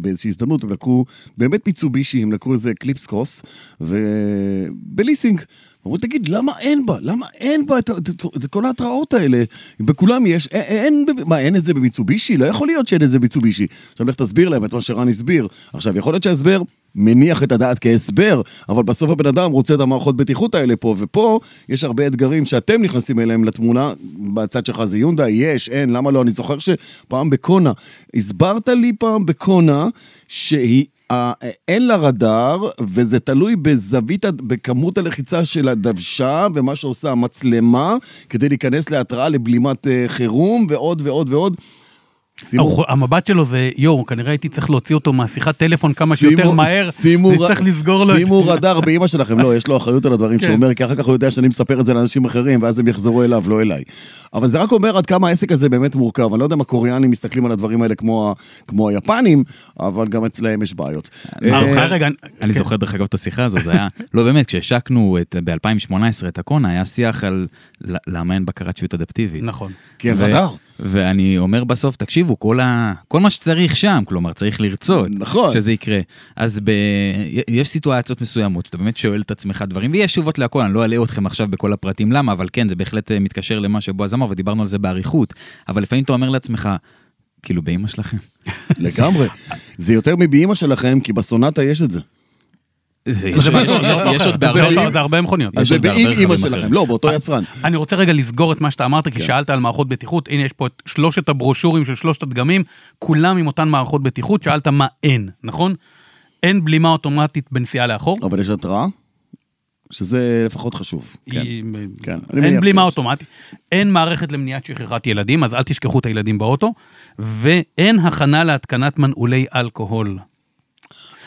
באיזושהי הזדמנות, הם לקחו באמת מיצובישי, הם לקחו איזה קליפס קרוס, ובליסינג. אמרו, תגיד, למה אין בה? למה אין בה את, ה- את, את כל ההתראות האלה? בכולם יש, אין, אין, מה, אין את זה במיצובישי? לא יכול להיות שאין את זה במיצובישי. עכשיו לך תסביר להם את מה שרן הסביר. עכשיו, יכול להיות שההסבר מניח את הדעת כהסבר, אבל בסוף הבן אדם רוצה את המערכות בטיחות האלה פה, ופה יש הרבה אתגרים שאתם נכנסים אליהם לתמונה, בצד שלך זה יונדה, יש, אין, למה לא? אני זוכר שפעם בקונה, הסברת לי פעם בקונה שהיא... אין לה רדאר, וזה תלוי בזווית, בכמות הלחיצה של הדוושה ומה שעושה המצלמה, כדי להיכנס להתראה לבלימת אה, חירום ועוד ועוד ועוד. שימו- המבט שלו זה, יואו, כנראה הייתי צריך להוציא אותו מהשיחת טלפון כמה שימו- שיותר מהר, שימו אני ר- צריך לסגור לו את שימו. רדאר באימא שלכם, לא, יש לו אחריות על הדברים כן. שהוא אומר, כי אחר כך הוא יודע שאני מספר את זה לאנשים אחרים, ואז הם יחזרו אליו, לא אליי. אבל זה רק אומר עד כמה העסק הזה באמת מורכב. אני לא יודע אם הקוריאנים מסתכלים על הדברים האלה כמו, היפנים, אבל גם אצלהם יש בעיות. אני אה, זוכר אני כן. זוכר דרך אגב את השיחה הזו, זה היה, לא באמת, כשהשקנו ב-2018 את הקונה, היה שיח על ל- למה אין בקרת שיות אדפטיבית. נכון. כי אין ו- רדאר. ואני אומר בסוף, תקשיבו, כל, ה... כל מה שצריך שם, כלומר, צריך לרצות נכון. שזה יקרה. אז ב... יש סיטואציות מסוימות, שאתה באמת שואל את עצמך דברים, ויש תשובות להכל, אני לא אלאה אתכם עכשיו בכל הפרטים למה, אבל כן, זה בהחלט אה, מתקשר למה שבועז אמר, ודיברנו על זה באריכות. אבל לפעמים אתה אומר לעצמך, כאילו, באמא שלכם. לגמרי. זה יותר מבאימא שלכם, כי בסונטה יש את זה. זה- יש- עוד בהרבה... זה הרבה מכוניות. זה באם אימא שלכם. לא, באותו יצרן. אני רוצה רגע לסגור את מה שאתה אמרת, כי כן. שאלת על מערכות בטיחות, הנה יש פה את שלושת הברושורים של שלושת הדגמים, כולם עם אותן מערכות בטיחות, שאלת מה אין, נכון? אין בלימה אוטומטית בנסיעה לאחור. אבל יש התראה, שזה לפחות חשוב. כן. כן, אין בלימה. אוטומטית, אין מערכת למניעת שכחת ילדים, אז אל תשכחו את הילדים באוטו, ואין הכנה להתקנת מנעולי אלכוהול.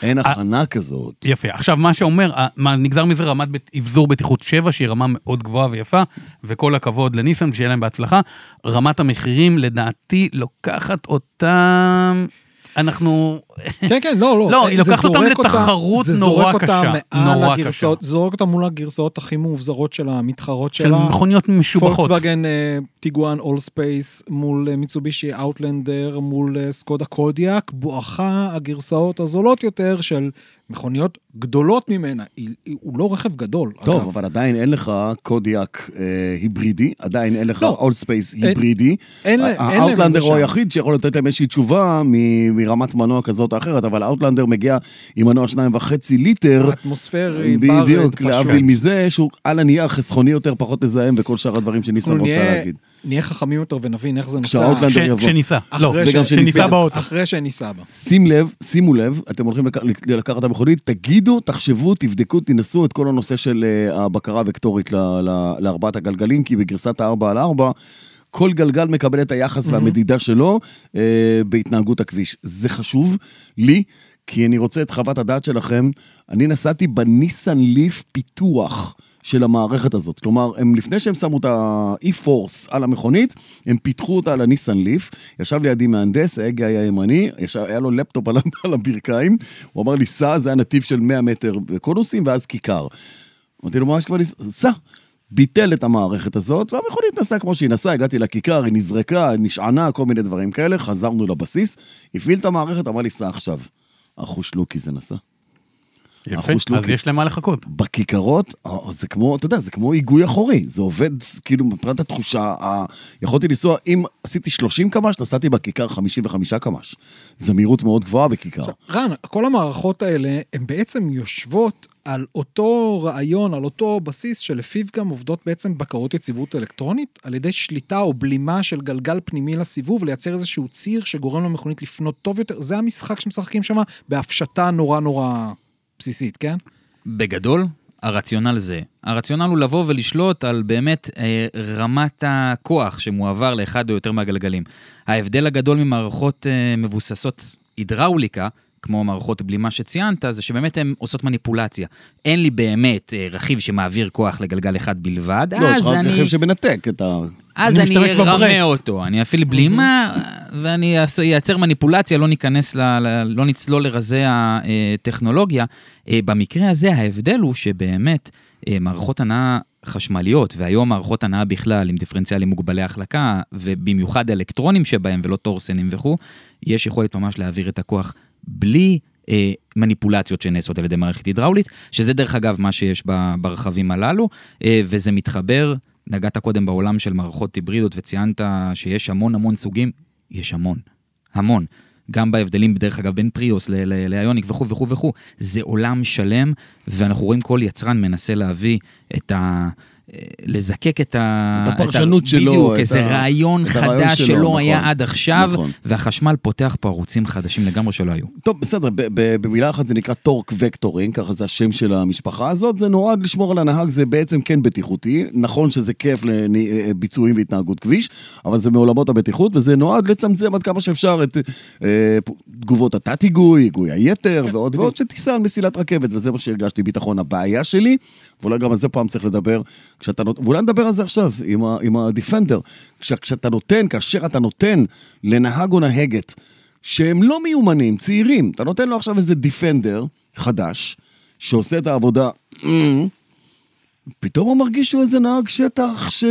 אין הכנה כזאת. יפה. עכשיו, מה שאומר, מה נגזר מזה רמת אבזור בטיחות 7, שהיא רמה מאוד גבוהה ויפה, וכל הכבוד לניסן, שיהיה להם בהצלחה. רמת המחירים, לדעתי, לוקחת אותם... אנחנו... כן, כן, לא, לא. לא, היא זה לוקחת אותם לתחרות זה נורא זורק קשה, מעל נורא הגרסאות, קשה. זורק אותה מול הגרסאות הכי מאובזרות של המתחרות של שלה. מכוניות משובחות. פולקסווגן אה, טיגואן Allspace מול אה, מיצובישי אאוטלנדר מול אה, סקודה קודיאק, בואכה הגרסאות הזולות יותר של מכוניות גדולות ממנה. הוא לא רכב גדול. טוב, אגב. אבל עדיין אין לך קודיאק אה, היברידי, עדיין אין לך לא. Allspace אין- היברידי. זה הוא. היחיד שיכול לתת להם איזושהי תשובה מ- מרמת מנוע כזאת או אחרת, אבל האוטלנדר מגיע עם מנוע שניים וחצי ליטר. אטמוספרי, ברד, בדיוק. להבדיל מזה שהוא על הנייר חסכוני יותר, פחות מזהם וכל שאר הדברים שניסן רוצה להגיד. נהיה חכמים יותר ונבין איך זה נוסע. כשהאוטלנדר ש- יבוא. שניסה. לא. שניסה באוטו. אחרי שניסה בה. שים לב, שימו לב, אתם הולכים לק- לקחת את המכונית, תגידו, תחשבו, תבדקו, תנסו את כל הנושא של אה, הבקרה ל- לארבעת הגלגלים, כי בגרסת ה-4 על 4, כל גלגל מקבל את היחס והמדידה שלו אה, בהתנהגות הכביש. זה חשוב לי, כי אני רוצה את חוות הדעת שלכם. אני נסעתי בניסן ליף פיתוח. של המערכת הזאת. כלומר, הם, לפני שהם שמו את ה-e-force על המכונית, הם פיתחו אותה על הניסן ליף. ישב לידי מהנדס, ההגה היה ימני, ישב, היה לו לפטופ על, על הברכיים, הוא אמר לי, סע, זה היה נתיב של 100 מטר בקונוסים, ואז כיכר. אמרתי לו, מה יש כבר? סע. ביטל את המערכת הזאת, והמכונית נסעה כמו שהיא נסעה, הגעתי לכיכר, היא נזרקה, נשענה, כל מיני דברים כאלה, חזרנו לבסיס, הפעיל את המערכת, אמר לי, סע עכשיו. אחוש לוקי זה נסע. יפה, אז לוקי. יש למה לחכות. בכיכרות, אה, זה כמו, אתה יודע, זה כמו היגוי אחורי, זה עובד, כאילו, מבחינת התחושה, ה- יכולתי לנסוע, אם עשיתי 30 קמ"ש, נסעתי בכיכר 55 קמ"ש. זה מהירות מאוד גבוהה בכיכר. רן, כל המערכות האלה, הן בעצם יושבות על אותו רעיון, על אותו בסיס, שלפיו גם עובדות בעצם בקרות יציבות אלקטרונית, על ידי שליטה או בלימה של גלגל פנימי לסיבוב, לייצר איזשהו ציר שגורם למכונית לפנות טוב יותר. זה המשחק שמשחקים שם בהפשטה נורא נורא בסיסית, כן? בגדול, הרציונל זה. הרציונל הוא לבוא ולשלוט על באמת אה, רמת הכוח שמועבר לאחד או יותר מהגלגלים. ההבדל הגדול ממערכות אה, מבוססות הידראוליקה, כמו מערכות בלימה שציינת, זה שבאמת הן עושות מניפולציה. אין לי באמת אה, רכיב שמעביר כוח לגלגל אחד בלבד, לא, יש אז לך אני... רכיב שמנתק את ה... אז אני ארמה. אותו, אני אפעיל בלימה, ואני אייצר מניפולציה, לא ניכנס, ל, ל, לא נצלול לרזי הטכנולוגיה. אה, במקרה הזה ההבדל הוא שבאמת אה, מערכות הנעה חשמליות, והיום מערכות הנעה בכלל עם דיפרנציאלים מוגבלי החלקה, ובמיוחד אלקטרונים שבהם ולא טורסנים וכו', יש יכולת ממש להעביר את הכוח בלי... אה, מניפולציות שנעשות על ידי מערכת הידראולית, שזה דרך אגב מה שיש ברכבים הללו, אה, וזה מתחבר, נגעת קודם בעולם של מערכות היברידות וציינת שיש המון המון סוגים, יש המון, המון. גם בהבדלים, דרך אגב, בין פריוס לאיוניק וכו' וכו' וכו', זה עולם שלם, ואנחנו רואים כל יצרן מנסה להביא את ה... אה, לזקק את ה... את הפרשנות ה... שלו, בדיוק, את איזה ה- רעיון את חדש שלו, שלא נכון, היה עד עכשיו, נכון. והחשמל פותח פה ערוצים חדשים לגמרי שלא היו. טוב, בסדר, במילה אחת זה נקרא torque vectoring, ככה זה השם של המשפחה הזאת, זה נועד לשמור על הנהג, זה בעצם כן בטיחותי. נכון שזה כיף לביצועים והתנהגות כביש, אבל זה מעולמות הבטיחות, וזה נועד לצמצם עד כמה שאפשר את אה, תגובות התת-היגוי, היגוי היתר ועוד ועוד, שתיסע על מסילת רכבת, וזה מה שהרגשתי ביטחון. הבעיה שלי, ואולי גם על זה פעם צריך לדבר, כשאתה נות... ואולי נדבר על זה עכשיו, עם, ה... עם הדיפנדר. כש... כשאתה נותן, כאשר אתה נותן לנהג או נהגת, שהם לא מיומנים, צעירים, אתה נותן לו עכשיו איזה דיפנדר חדש, שעושה את העבודה, פתאום הוא מרגיש שהוא איזה נהג שטח ש...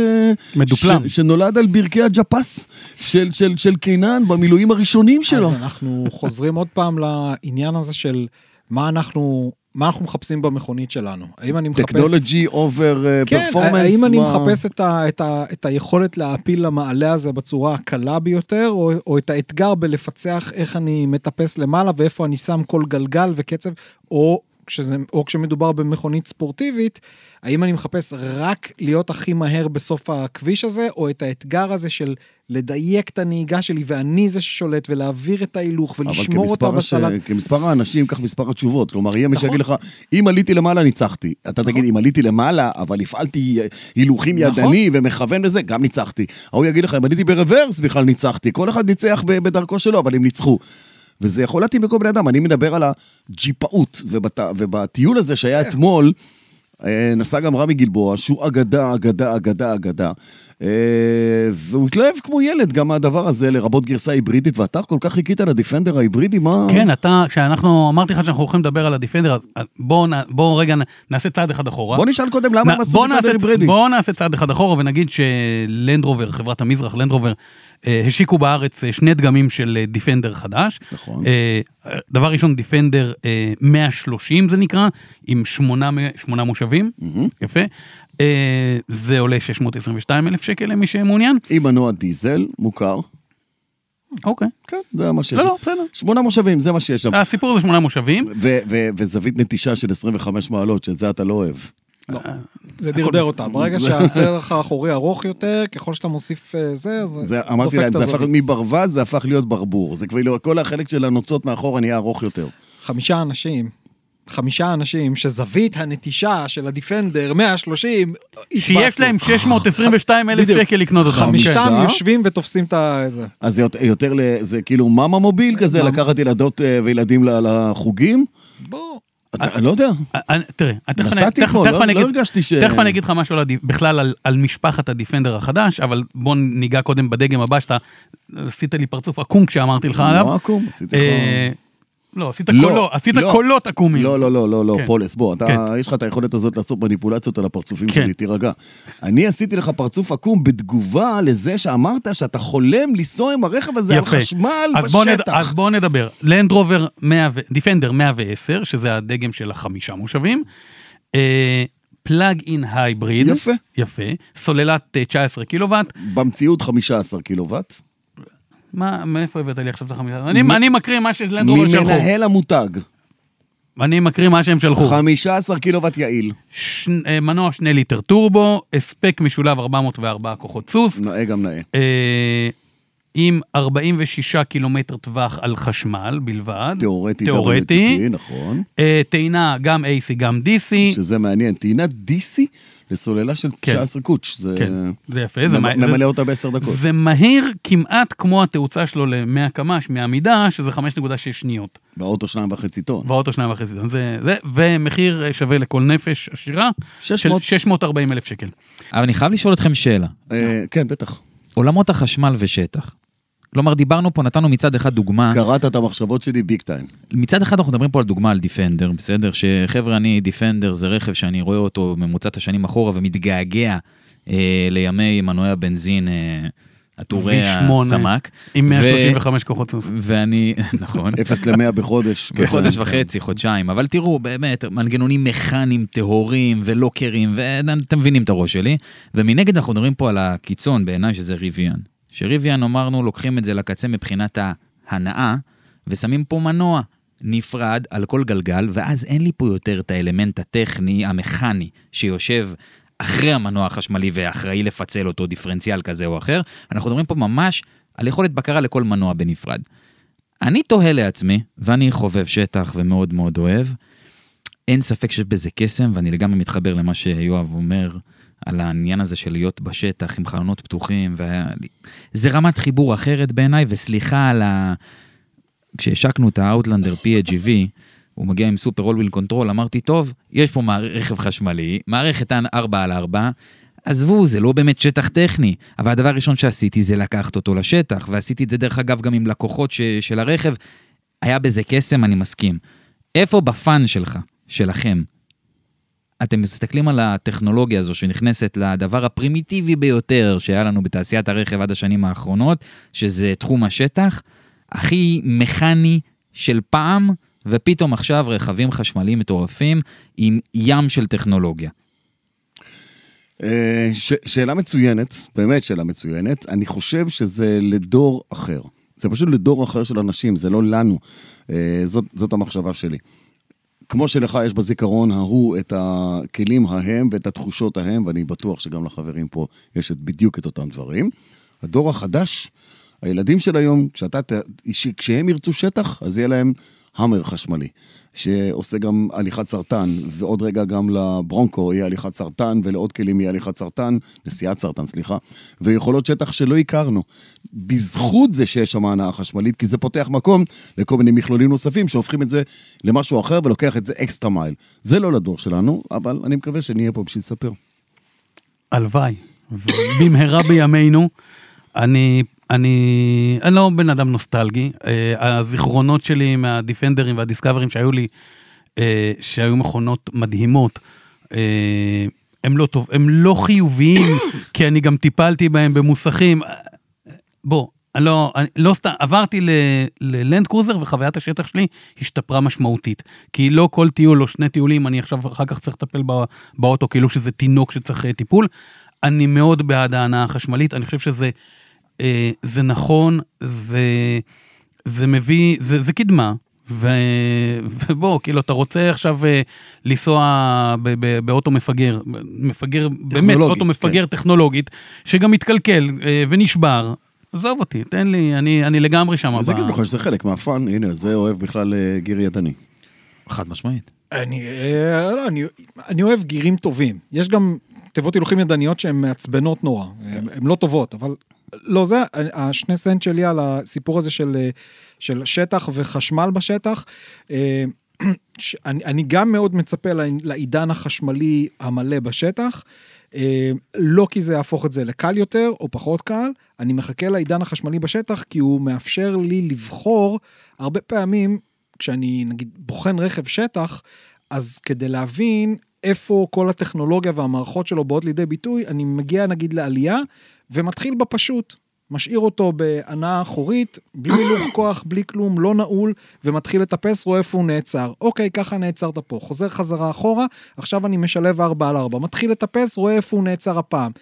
מדופלם. ש... שנולד על ברכי הג'יפס של, של, של קינן במילואים הראשונים שלו. אז אנחנו חוזרים עוד פעם לעניין הזה של מה אנחנו, מה אנחנו מחפשים במכונית שלנו. האם אני מחפש... טכנולוגי over כן, performance. האם אני מחפש את, ה, את, ה, את היכולת להעפיל למעלה הזה בצורה הקלה ביותר, או, או את האתגר בלפצח איך אני מטפס למעלה ואיפה אני שם כל גלגל וקצב, או, כשזה, או כשמדובר במכונית ספורטיבית, האם אני מחפש רק להיות הכי מהר בסוף הכביש הזה, או את האתגר הזה של לדייק את הנהיגה שלי ואני זה ששולט ולהעביר את ההילוך ולשמור אותה אבל כמספר, האנשים, כך מספר התשובות. כלומר, יהיה מי נכון. שיגיד לך, אם עליתי למעלה, ניצחתי. אתה תגיד, אם עליתי למעלה, אבל הפעלתי הילוכים נכון. ידני ומכוון לזה, גם ניצחתי. ההוא יגיד לך, אם עליתי ברוורס, בכלל ניצחתי. כל אחד ניצח בדרכו שלו, אבל הם ניצחו. וזה יכול להתאים לכל בני אדם. אני מדבר על הג'יפאות, ובת... ובטיול הזה שהיה אתמול, אה, נסע גם רמי גלבוע, שהוא אגדה, אגדה, אגדה, אגדה. אה, והוא התלהב כמו ילד גם מהדבר הזה, לרבות גרסה היברידית, ואתה כל כך חיכית לדיפנדר ההיברידי, מה... כן, אתה, כשאנחנו, אמרתי לך שאנחנו הולכים לדבר על הדיפנדר, אז בואו בואו רגע נעשה צעד אחד אחורה. בוא נשאל קודם למה הם עשו דיפנדר היברידי. בואו נעשה צעד אחד אחורה ונגיד שלנדרובר, חברת המזרח, לנדרובר, השיקו בארץ אה, שני דגמים של אה, דיפנדר חדש. נכון. אה, דבר ראשון, דיפנדר אה, 130 זה נקרא, עם שמונה, שמונה מושבים, יפה. אה, זה עולה 622 אלף שקל למי שמעוניין. עם מנוע דיזל, מוכר. אוקיי. כן, זה מה שיש. לא. לא, בסדר. שמונה מושבים, זה מה שיש שם. הסיפור זה שמונה מושבים. ו- ו- וזווית נטישה של 25 מעלות, שאת זה אתה לא אוהב. זה דרדר אותה. ברגע שהסרח האחורי ארוך יותר, ככל שאתה מוסיף אה, זה, זה, אמרתי דופק להם, את זה הפך. מברווז, זה הפך להיות ברבור. זה כבר, כל החלק של הנוצות מאחורה נהיה ארוך יותר. חמישה אנשים, חמישה אנשים שזווית הנטישה של הדיפנדר 130, שיש. להם 622 אלף. שקל לקנות אותם. חמישתם? יושבים ותופסים את ה... זה. אז זה יותר- זה כאילו מאמה מוביל כזה. לקחת ילדות אה, וילדים לחוגים? בוא. אני לא יודע. אני- תראה, תכף אני- נסעתי פה, לא- לא הרגשתי ש... תכף אני אגיד לך משהו בכלל על, על משפחת הדיפנדר החדש, אבל בוא ניגע קודם בדגם הבא שאתה עשית לי פרצוף עקום כשאמרתי לך עליו. לא עקום, עשיתי לך... אה, לא, עשית לא, קולות, עשית לא. קולות עקומים. לא, לא, לא, לא, לא, כן. פולס, בוא, אתה, כן. יש לך את היכולת הזאת לעשות מניפולציות על הפרצופים כן. שלי, תירגע. אני עשיתי לך פרצוף עקום בתגובה לזה שאמרת שאתה חולם לנסוע עם הרכב הזה על. חשמל אז בוא, נד, בשטח. אז בוא נדבר. לנד רובר 100 ו- דיפנדר 110, שזה הדגם של החמישה מושבים. אה, plug-in hybrid. יפה. יפה. סוללת אה, 19 קילוואט. במציאות 15 קילוואט. מה, מאיפה הבאת לי עכשיו את החמישה? אני, מ- אני מקריא מה שלנד רובר שלחו. ממנהל המותג. אני מקריא מה שהם שלחו. 15 קילוואט יעיל. ש... אה, מנוע 2 ליטר טורבו, הספק משולב 404 כוחות סוס, נאה גם נאה. אה, עם 46 קילומטר טווח על חשמל בלבד. תיאורטי, תיאורטי. נכון. אה, טעינה גם AC גם DC. שזה מעניין. טעינת DC לסוללה של כן. 19 קוץ'. זה כן, זה יפה, זה, ממלא זה, אותה בעשר דקות. זה מהיר כמעט כמו התאוצה שלו ל-100 קמ"ש מהעמידה, שזה 5.6 שניות. באוטו שניים וחצי טון. ואוטו שניים וחצי טון. זה, זה, ומחיר אה, שווה לכל נפש עשירה, 600. של 640 אלף שקל. אבל אני חייב לשאול אתכם שאלה. אה, כן, בטח. עולמות החשמל ושטח. כלומר, דיברנו פה, נתנו מצד אחד דוגמה, קראת את המחשבות שלי ביג טיים. מצד אחד אנחנו מדברים פה על דוגמה על דיפנדר, בסדר? שחבר'ה, אני, דיפנדר זה רכב שאני רואה אותו ממוצעת השנים אחורה ומתגעגע אה, לימי מנועי הבנזין אה, עטורי V8. הסמ"ק. עם ו- 135 כוחות סוס. ואני, נכון. 0 ל-100 בחודש. בחודש כן. וחצי, חודשיים, אבל תראו, באמת, מנגנונים מכניים טהורים ולוקרים, ואתם מבינים את הראש שלי. ומנגד אנחנו מדברים פה על הקיצון בעיניי שזה ריוויאן. שריוויאן אמרנו, לוקחים את זה לקצה מבחינת ההנאה, ושמים פה מנוע נפרד על כל גלגל, ואז אין לי פה יותר את האלמנט הטכני, המכני, שיושב אחרי המנוע החשמלי ואחראי לפצל אותו דיפרנציאל כזה או אחר. אנחנו מדברים פה ממש על יכולת בקרה לכל מנוע בנפרד. אני תוהה לעצמי, ואני חובב שטח ומאוד מאוד אוהב, אין ספק שיש בזה קסם, ואני לגמרי מתחבר למה שיואב אומר על העניין הזה של להיות בשטח עם חלונות פתוחים, וה... זה רמת חיבור אחרת בעיניי, וסליחה על ה... כשהשקנו את האוטלנדר PHEV, הוא מגיע עם Super All Wheel Control, אמרתי, טוב, יש פה רכב חשמלי, מערכת 4 על 4, עזבו, זה לא באמת שטח טכני, אבל הדבר הראשון שעשיתי זה לקחת אותו לשטח, ועשיתי את זה דרך אגב גם עם לקוחות ש... של הרכב. היה בזה קסם, אני מסכים. איפה בפאן שלך, שלכם, אתם מסתכלים על הטכנולוגיה הזו שנכנסת לדבר הפרימיטיבי ביותר שהיה לנו בתעשיית הרכב עד השנים האחרונות, שזה תחום השטח, הכי מכני של פעם, ופתאום עכשיו רכבים חשמליים מטורפים עם ים של טכנולוגיה. אה, ש- שאלה מצוינת, באמת שאלה מצוינת. אני חושב שזה לדור אחר. זה פשוט לדור אחר של אנשים, זה לא לנו. אה, זאת, זאת המחשבה שלי. כמו שלך יש בזיכרון ההוא את הכלים ההם ואת התחושות ההם, ואני בטוח שגם לחברים פה יש את, בדיוק את אותם דברים. הדור החדש, הילדים של היום, כשאתה, כשהם ירצו שטח, אז יהיה להם המר חשמלי, שעושה גם הליכת סרטן, ועוד רגע גם לברונקו יהיה הליכת סרטן, ולעוד כלים יהיה הליכת סרטן, נסיעת סרטן, סליחה, ויכולות שטח שלא הכרנו. בזכות זה שיש שם הנאה חשמלית, כי זה פותח מקום לכל מיני מכלולים נוספים שהופכים את זה למשהו אחר ולוקח את זה אקסטרה מייל. זה לא לדור שלנו, אבל אני מקווה שנהיה פה בשביל לספר. הלוואי. במהרה בימינו, אני, אני, אני לא בן אדם נוסטלגי. אה, הזיכרונות שלי מהדיפנדרים והדיסקאברים שהיו לי, אה, שהיו מכונות מדהימות, אה, הם לא טוב, הם לא חיוביים, כי אני גם טיפלתי בהם במוסכים. בוא, אני לא, אני לא סתם, עברתי ללנד קרוזר וחוויית השטח שלי השתפרה משמעותית. כי לא כל טיול או שני טיולים, אני עכשיו אחר כך צריך לטפל בא- באוטו כאילו שזה תינוק שצריך טיפול. אני מאוד בעד ההנאה החשמלית, אני חושב שזה זה נכון, זה, זה מביא, זה, זה קדמה. ו... ובוא, כאילו, אתה רוצה עכשיו אה, לנסוע ב- ב- באוטו מפגר, מפגר, באמת, אוטו מפגר טכנולוגית, שגם מתקלקל אה, ונשבר, עזוב אותי, תן לי, אני, אני לגמרי שם. אז ב- יגידו לך שזה חלק מהפאן, הנה, זה אוהב בכלל אה, גיר ידני. חד משמעית. אני, אה, לא, אני, אני אוהב גירים טובים. יש גם תיבות הילוכים ידניות שהן מעצבנות נורא. הן הן לא טובות, אבל לא זה, השני סנט שלי על הסיפור הזה של, אה, של שטח וחשמל בשטח. אה, אני, אני גם מאוד מצפה לעי- לעידן החשמלי המלא בשטח. אה, לא כי זה יהפוך את זה לקל יותר או פחות קל, אני מחכה לעידן החשמלי בשטח כי הוא מאפשר לי לבחור הרבה פעמים, כשאני נגיד בוחן רכב שטח, אז כדי להבין איפה כל הטכנולוגיה והמערכות שלו באות לידי ביטוי, אני מגיע נגיד לעלייה ומתחיל בפשוט. משאיר אותו בהנאה אחורית, בלי הילוך כוח, בלי כלום, לא נעול, ומתחיל לטפס, רואה איפה הוא נעצר. אוקיי, ככה נעצרת פה. חוזר חזרה אחורה, עכשיו אני משלב 4 על 4. מתחיל לטפס, רואה איפה הוא נעצר הפעם.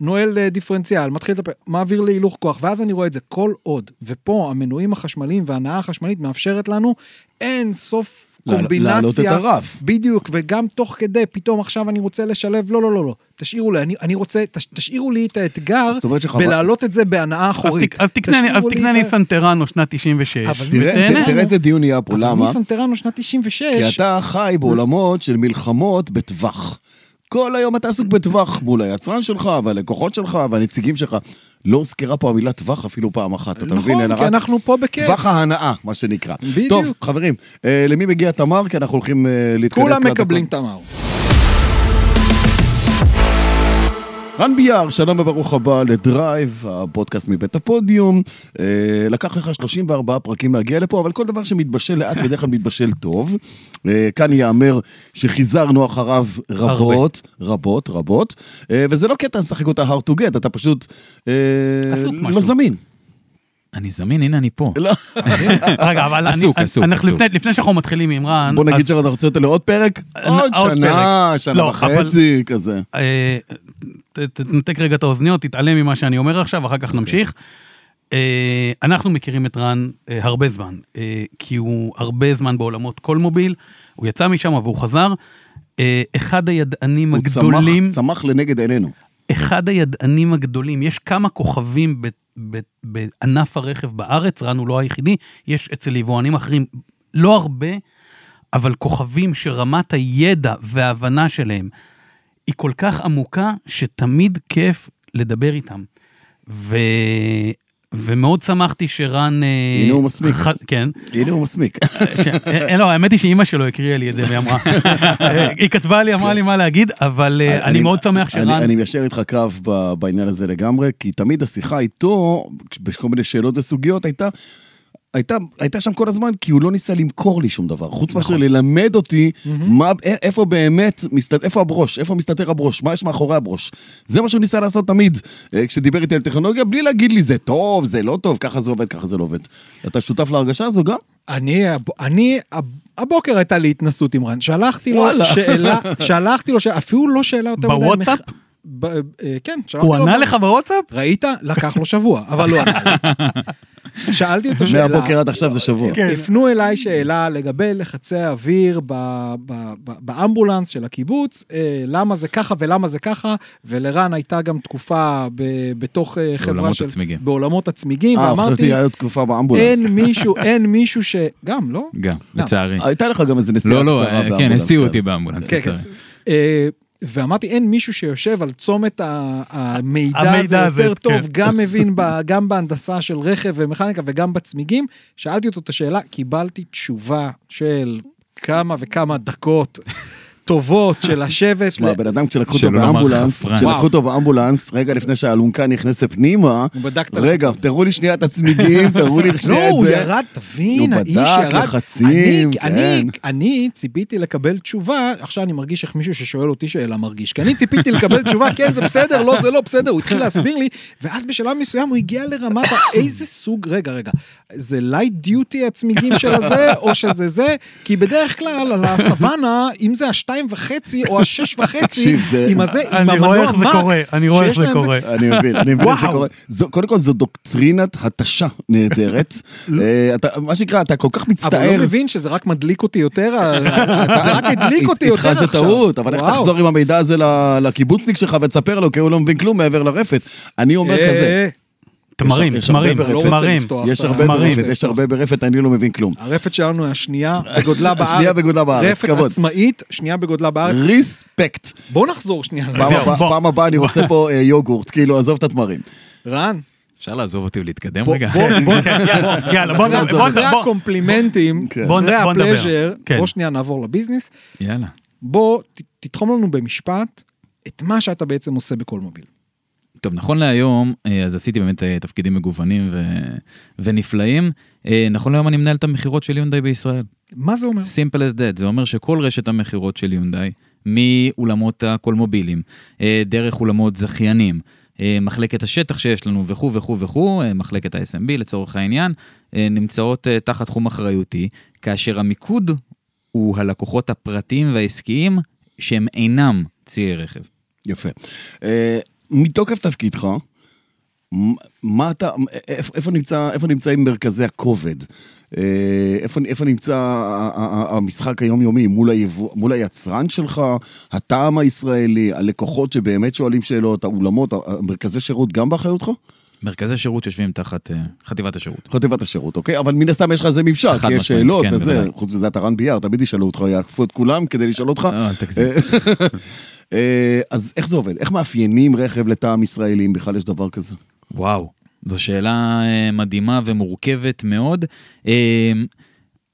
נועל אה, דיפרנציאל, מתחיל לטפס, מעביר להילוך כוח, ואז אני רואה את זה כל עוד. ופה המנועים החשמליים וההנאה החשמלית מאפשרת לנו אין סוף קומבינציה. להעלות את הרף. בדיוק, וגם תוך כדי, פתאום עכשיו אני רוצה לשלב, לא, לא, לא, לא, תשאירו לי, אני, אני רוצה, תש, תשאירו לי את האתגר בלהעלות את זה בהנאה אחורית. אז תקנה לי- אז תקנה את לי סנטרנו שנת 96. אבל תראה, איזה דיון נהיה פה, אבל למה? ניסן טראנו שנת 96. כי אתה חי בעולמות של מלחמות בטווח. כל היום אתה עסוק בטווח מול היצרן שלך, והלקוחות שלך, והנציגים שלך. לא הוזכרה פה המילה טווח אפילו פעם אחת, אתה מבין? נכון, כי אנחנו פה בכיף. טווח ההנאה, מה שנקרא. בדיוק. טוב, חברים, אה, למי מגיע תמר? כי אנחנו הולכים אה, להתכנס כולם. מקבלים תמר. רן ביאר, שלום וברוך הבא לדרייב, הפודקאסט מבית הפודיום. אה, לקח לך 34 פרקים להגיע לפה, אבל כל דבר שמתבשל לאט בדרך כלל מתבשל טוב. אה, כאן ייאמר שחיזרנו אחריו רבות, רבות, רבות, אה, וזה לא אתה משחק אותה hard to get, אתה פשוט אה, עסוק לא משהו. זמין. אני זמין, הנה אני פה. לא. רגע, אבל אני- עסוק, אני- עסוק, עסוק. לפני- שאנחנו מתחילים עם רן, בוא נגיד רוצים אותו לעוד פרק, עוד שנה. שנה לא, וחצי, כזה. אה, תנתק רגע את האוזניות, תתעלם ממה שאני אומר עכשיו, אחר כך נמשיך. אה, אנחנו מכירים את רן אה, הרבה זמן, כי הוא הרבה זמן בעולמות כל מוביל, הוא יצא משם והוא חזר. אחד הידענים הוא הגדולים, צמח- צמח לנגד עינינו. אחד הידענים הגדולים, יש כמה כוכבים בענף הרכב בארץ, רן הוא לא היחידי, יש אצל יבואנים אחרים לא הרבה, אבל כוכבים שרמת הידע וההבנה שלהם היא כל כך עמוקה, שתמיד כיף לדבר איתם. ו... ומאוד שמחתי שרן... אה, הנה הוא מסמיק. כן. הנה הוא מסמיק. ש... אה, לא, האמת היא שאימא שלו הקריאה לי את זה והיא אמרה, אה, היא כתבה לי, אמרה לי מה להגיד, אבל אה, אני מאוד שמח שרן... אני, מיישר איתך קו בעניין הזה לגמרי, כי תמיד השיחה איתו, בכל מיני שאלות וסוגיות, הייתה... הייתה, הייתה שם כל הזמן, כי הוא לא ניסה למכור לי שום דבר. חוץ מאשר ללמד אותי מה, א- איפה באמת, מסת, איפה הברוש, איפה מסתתר הברוש, מה יש מאחורי הברוש. זה מה שהוא ניסה לעשות תמיד, אה, כשדיבר איתי על טכנולוגיה, בלי להגיד לי זה טוב, זה לא טוב, ככה זה עובד, ככה זה לא עובד. אתה שותף להרגשה הזו גם? אני, הב- אני, הב- הבוקר הייתה לי התנסות עם רן, שלחתי לו וואלה. שאלה, שלחתי לו שאלה, אפילו לא שאלה יותר מדי... בוואטסאפ? ב- אה, כן, שלחתי הוא לו... ענה ב- לך בוואטסאפ? ראית? לקח לו שבוע, אבל לא ענה לי. שאלתי אותו שאלה. מהבוקר עד עכשיו זה שבוע. כן. הפנו אליי שאלה לגבי לחצי האוויר ב- ב- ב- באמבולנס של הקיבוץ, אה, למה זה ככה ולמה זה ככה, ולרן הייתה גם תקופה ב- בתוך אה, חברה בעולמות של... הצמיגים. בעולמות הצמיגים, אה, ואמרתי, חשבתי היה תקופה באמבולנס. אין מישהו, אין מישהו ש... גם, לא? גם, לצערי. הייתה לך גם איזה נסיעה לא, לא, קצרה אה, באמבולנס. כן, הסיעו כן. אותי באמבולנס, כן, כן. לצערי. אה, ואמרתי, אין מישהו שיושב על צומת המידע הזה המידע הזה, יותר טוב, כן. גם מבין ב- גם בהנדסה של רכב ומכניקה וגם בצמיגים. שאלתי אותו את השאלה, קיבלתי תשובה של כמה וכמה דקות טובות של לשבת. תשמע, הבן אדם כשלקחו אותו באמבולנס. כשלקחו. אותו באמבולנס, רגע לפני שהאלונקה נכנסת פנימה, בדק רגע. תראו לי שנייה את הצמיגים, תראו לי לא, שנייה את הוא זה. ירד, תבין, הוא האיש בדק ירד. לחצים, אני, כן. אני, אני ציפיתי לקבל תשובה, עכשיו אני מרגיש איך מישהו ששואל אותי שאלה מרגיש, כי אני ציפיתי לקבל תשובה, כן, זה בסדר, לא, זה לא בסדר, הוא התחיל להסביר לי, ואז בשלב מסוים הוא הגיע לרמת איזה סוג, רגע, רגע, זה light duty הצמיגים של הזה, או שזה זה, כי בדרך כלל על הסוואנה, אם זה השתיים וחצי או השש וחצי, עם הזה, עם אני רואה המנוע איך זה מקס, קורה, אני רואה איך זה קורה. אני מבין, אני מבין איך זה. קורה. קודם כל זו דוקטרינת התשה נהדרת. אה, אתה- מה שנקרא, אתה כל כך אבל מצטער. לא מבין שזה רק מדליק אותי יותר, זה רק הדליק אותי יותר איתך עכשיו. זה טעות, אבל איך. תחזור עם המידע הזה ל- לקיבוצניק שלך ותספר לו, כי הוא לא מבין כלום מעבר לרפת. אני אומר אה, כזה, תמרים, תמרים, תמרים. יש הרבה. ברפת, יש הרבה ברפת, אני לא מבין כלום. הרפת שלנו היא השנייה בגודלה בארץ. השנייה בגודלה בארץ, רפת כבוד. עצמאית, שנייה בגודלה בארץ. ריספקט. בואו נחזור שנייה. פעם הבאה- בוא. אני רוצה פה אה, יוגורט, כאילו, עזוב את התמרים. רן, אפשר לעזוב אותי ולהתקדם בוא, רגע? בוא, בוא, יאללה, בוא בוא אחרי בוא- הקומפלימנטים, כן. בוא אחרי בוא. הפלז'ר, כן. בוא שנייה נעבור לביזנס. יאללה. בוא ת- תתחום לנו במשפט את מה שאתה בעצם עושה בכל מוביל. טוב, נכון להיום, אה, אז עשיתי באמת אה, תפקידים מגוונים ו... ונפלאים. אה, נכון להיום אני מנהל את המכירות של יונדאי בישראל. מה זה אומר? simple as that, זה אומר שכל רשת המכירות של יונדאי, מאולמות הקולמובילים, דרך אולמות זכיינים, מחלקת השטח שיש לנו וכו' וכו' וכו', מחלקת ה-SMB לצורך העניין, נמצאות תחת תחום אחריותי, כאשר המיקוד הוא הלקוחות הפרטיים והעסקיים שהם אינם ציי רכב. יפה. אה, מתוקף תפקידך, מה אתה, איפה, איפה, נמצא, איפה נמצאים מרכזי הכובד? אה, איפה, איפה נמצא המשחק היומיומי? מול, היבוא, מול היצרן שלך, הטעם הישראלי, הלקוחות שבאמת שואלים שאלות, האולמות, מרכזי שירות גם באחריותך? מרכזי שירות יושבים תחת אה, חטיבת השירות. חטיבת השירות, אוקיי? אבל מן הסתם יש לך איזה ממשק, יש שאלות כן, וזה. חוץ מזה אתה רן ביאר, תמיד ישאלו אותך, יעקפו את כולם כדי לשאול אותך. אה. אה, אז איך זה עובד? איך מאפיינים רכב לטעם ישראלי, אם בכלל יש דבר כזה? וואו, זו שאלה מדהימה ומורכבת מאוד.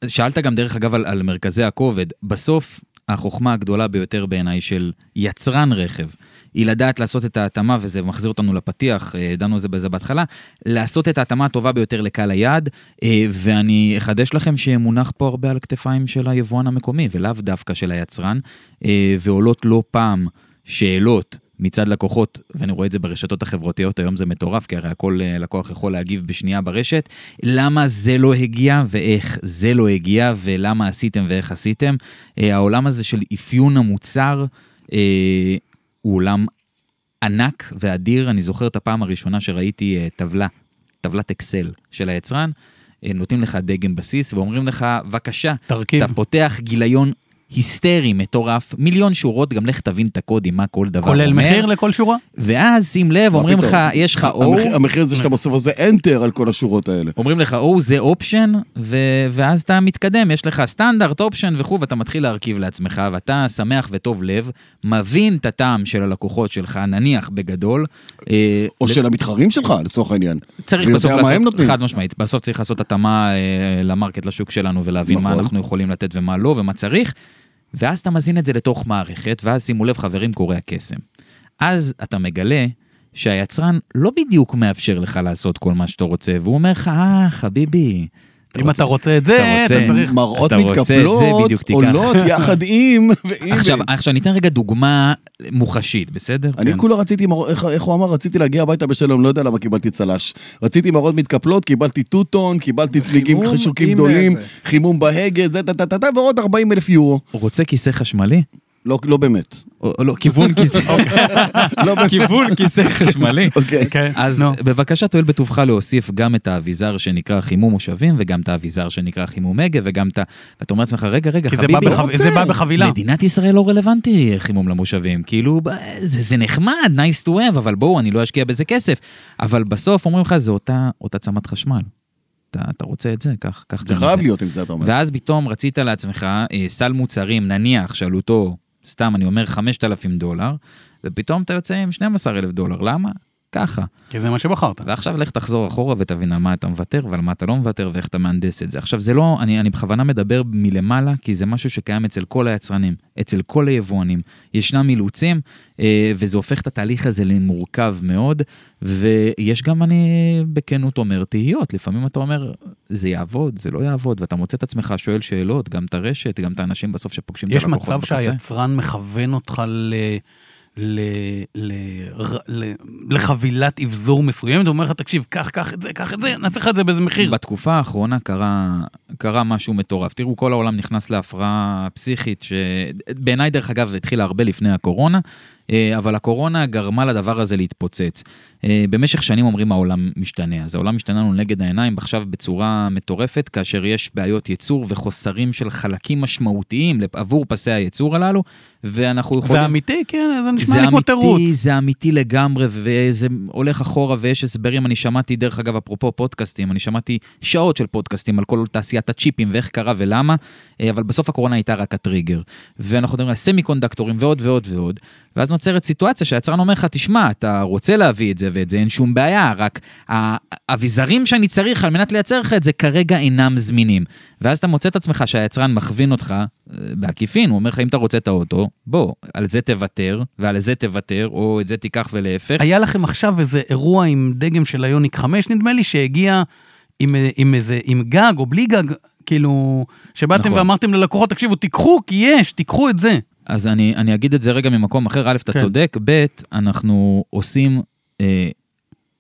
שאלת גם דרך אגב על, על מרכזי הכובד. בסוף, החוכמה הגדולה ביותר בעיניי של יצרן רכב, היא לדעת לעשות את ההתאמה, וזה מחזיר אותנו לפתיח, אה, דנו על זה בזה בהתחלה, לעשות את ההתאמה הטובה ביותר לקהל היעד, אה, ואני אחדש לכם שמונח פה הרבה על הכתפיים של היבואן המקומי, ולאו דווקא של היצרן, אה, ועולות לא פעם שאלות מצד לקוחות, ואני רואה את זה ברשתות החברתיות, היום זה מטורף, כי הרי הכל לקוח יכול להגיב בשנייה ברשת, למה זה לא הגיע ואיך זה לא הגיע, ולמה עשיתם ואיך עשיתם. העולם הזה של אפיון המוצר הוא עולם ענק ואדיר. אני זוכר את הפעם הראשונה שראיתי אה, טבלה, טבלת אקסל של היצרן, אה, נותנים לך דגם בסיס ואומרים לך, בבקשה, תרכיב. אתה פותח גיליון היסטרי, מטורף, מיליון שורות, גם לך תבין את הקודים, מה כל דבר אומר. כולל מחיר לכל שורה? ואז שים לב, מה אומרים פתאום? לך, יש לך O, המחיר- המחיר זה שאתה מוסיף על זה Enter על כל השורות האלה. אומרים לך O זה אופשן, ו- ואז אתה מתקדם, יש לך סטנדרט, אופשן וכו', ואתה מתחיל להרכיב לעצמך, ואתה שמח וטוב לב, מבין את הטעם של הלקוחות שלך, נניח בגדול. אה, או ל- של המתחרים שלך, לצורך העניין. צריך בסוף מה הם לעשות. חד משמעית, בסוף צריך לעשות התאמה אה, ל market, לשוק שלנו, ולהבין מה נכון. אנחנו יכולים לתת ומה לא, ומה צריך, ואז אתה מזין את זה לתוך מערכת, ואז שימו לב, חברים, קורה הקסם. אז אתה מגלה שהיצרן לא בדיוק מאפשר לך לעשות כל מה שאתה רוצה, והוא אומר לך, אה, חביבי. אם אתה רוצה את זה, אתה צריך... מראות מתקפלות. עולות יחד עם... עכשיו, עכשיו ניתן רגע דוגמה מוחשית, בסדר? אני כן. כולה רציתי, איך- איך הוא אמר? רציתי להגיע הביתה בשלום, לא יודע למה קיבלתי צל"ש. רציתי מראות מתקפלות, קיבלתי טוטון, קיבלתי צמיגים עם גדולים. חימום בהגה, זה טה טה טה טה, ועוד 40 אלף יורו. רוצה כיסא חשמלי? לא לא באמת. או לא, כיוון כיסא, לא באמת. כיוון כיסא חשמלי. אוקיי. כן, אז נו. בבקשה תואיל בטובך להוסיף גם את האביזר שנקרא חימום מושבים, וגם את האביזר שנקרא חימום הגה, וגם את ה... ואתה אומר לעצמך, רגע, רגע, זה בא חביבי, בחב- זה בא בחבילה. מדינת ישראל לא רלוונטי חימום למושבים, כאילו, זה, זה נחמד, nice to have, אבל בואו, אני לא אשקיע בזה כסף. אבל בסוף אומרים לך, זה אותה, אותה צמת חשמל. אתה, אתה רוצה את זה, קח, קח את זה זה חייב. להיות עם זה, אתה אומר. ואז פתאום רצית לעצמך אה, סל מוצרים, נניח שעלותו, סתם אני אומר 5,000 דולר, ופתאום אתה יוצא עם 12,000 דולר, למה? ככה. כי זה מה שבחרת. ועכשיו לך תחזור אחורה ותבין על מה אתה מוותר ועל מה אתה לא מוותר ואיך אתה מהנדס את זה. עכשיו זה לא, אני, אני בכוונה מדבר מלמעלה, כי זה משהו שקיים אצל כל היצרנים, אצל כל היבואנים. ישנם אילוצים, אה, וזה הופך את התהליך הזה למורכב מאוד, ויש גם, אני בכנות אומר, תהיות. לפעמים אתה אומר, זה יעבוד, זה לא יעבוד, ואתה מוצא את עצמך שואל שאלות, גם את הרשת, גם את האנשים בסוף שפוגשים את יש הלקוחות מצב בקצה. שהיצרן מכוון אותך ל... ל... ל... ל... לחבילת אבזור מסוימת, הוא אומר לך, תקשיב, קח, קח את זה, קח את זה, נעשה לך את זה באיזה מחיר. בתקופה האחרונה קרה, קרה משהו מטורף. תראו, כל העולם נכנס להפרעה פסיכית, שבעיניי, דרך אגב, התחילה הרבה לפני הקורונה. אה, אבל הקורונה גרמה לדבר הזה להתפוצץ. אה, במשך שנים אומרים העולם משתנה, אז העולם משתנה לנו נגד העיניים עכשיו בצורה מטורפת, כאשר יש בעיות ייצור וחוסרים של חלקים משמעותיים עבור פסי הייצור הללו, ואנחנו יכולים... זה אמיתי? כן, זה נשמע זה לי כמו תירוץ. אמיתי, זה אמיתי לגמרי, וזה הולך אחורה ויש הסברים. אני שמעתי, דרך אגב, אפרופו פודקאסטים, אני שמעתי שעות של פודקאסטים על כל תעשיית הצ'יפים ואיך קרה ולמה, אה, אבל בסוף הקורונה הייתה רק הטריגר. ואנחנו מדברים על סמי קונדקטורים ועוד ועוד ועוד, ואז נוצרת סיטואציה שהיצרן אומר לך, תשמע, אתה רוצה להביא את זה ואת זה, אין שום בעיה, רק האביזרים שאני צריך על מנת לייצר לך את זה כרגע אינם זמינים. ואז אתה מוצא את עצמך שהיצרן מכווין אותך אה, בעקיפין, הוא אומר לך, אם אתה רוצה את האוטו, בוא, על זה תוותר, ועל זה תוותר, או את זה תיקח ולהפך. היה לכם עכשיו איזה אירוע עם דגם של היוניק 5, נדמה לי, שהגיע עם, עם איזה, עם גג או בלי גג, כאילו, שבאתם נכון. ואמרתם ללקוחות, תקשיבו, תיקחו, כי יש, תיקחו את זה. אז אני, אני אגיד את זה רגע ממקום אחר, א', אתה כן. צודק, ב', אנחנו עושים אה,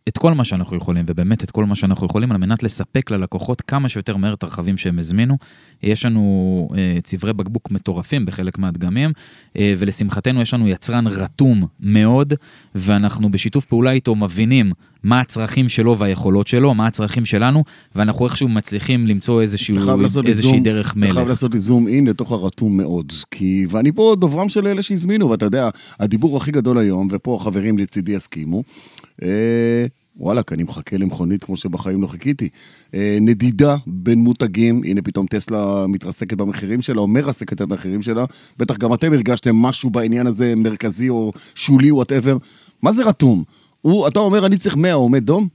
את כל מה שאנחנו יכולים, ובאמת את כל מה שאנחנו יכולים, על מנת לספק ללקוחות כמה שיותר מהר את הרכבים שהם הזמינו. יש לנו אה, צברי בקבוק מטורפים בחלק מהדגמים, אה, ולשמחתנו יש לנו יצרן רתום מאוד, ואנחנו בשיתוף פעולה איתו מבינים מה הצרכים שלו והיכולות שלו, מה הצרכים שלנו, ואנחנו איכשהו מצליחים למצוא איזשהו, אתה איזושהי זום- דרך אתה מלך. חייב לעשות לי זום אין לתוך הרתום מאוד. כי, ואני פה דוברם של אלה שהזמינו, ואתה יודע, הדיבור הכי גדול היום, ופה החברים לצידי יסכימו, וואלכ, אני מחכה למכונית כמו שבחיים לא חיכיתי. אה, נדידה בין מותגים, הנה פתאום טסלה מתרסקת במחירים שלה, או מרסקת את המחירים שלה. בטח גם אתם הרגשתם משהו בעניין הזה, מרכזי או שולי, whatever. מה זה רתום? הוא, אתה אומר, אני צריך 100, עומד דום?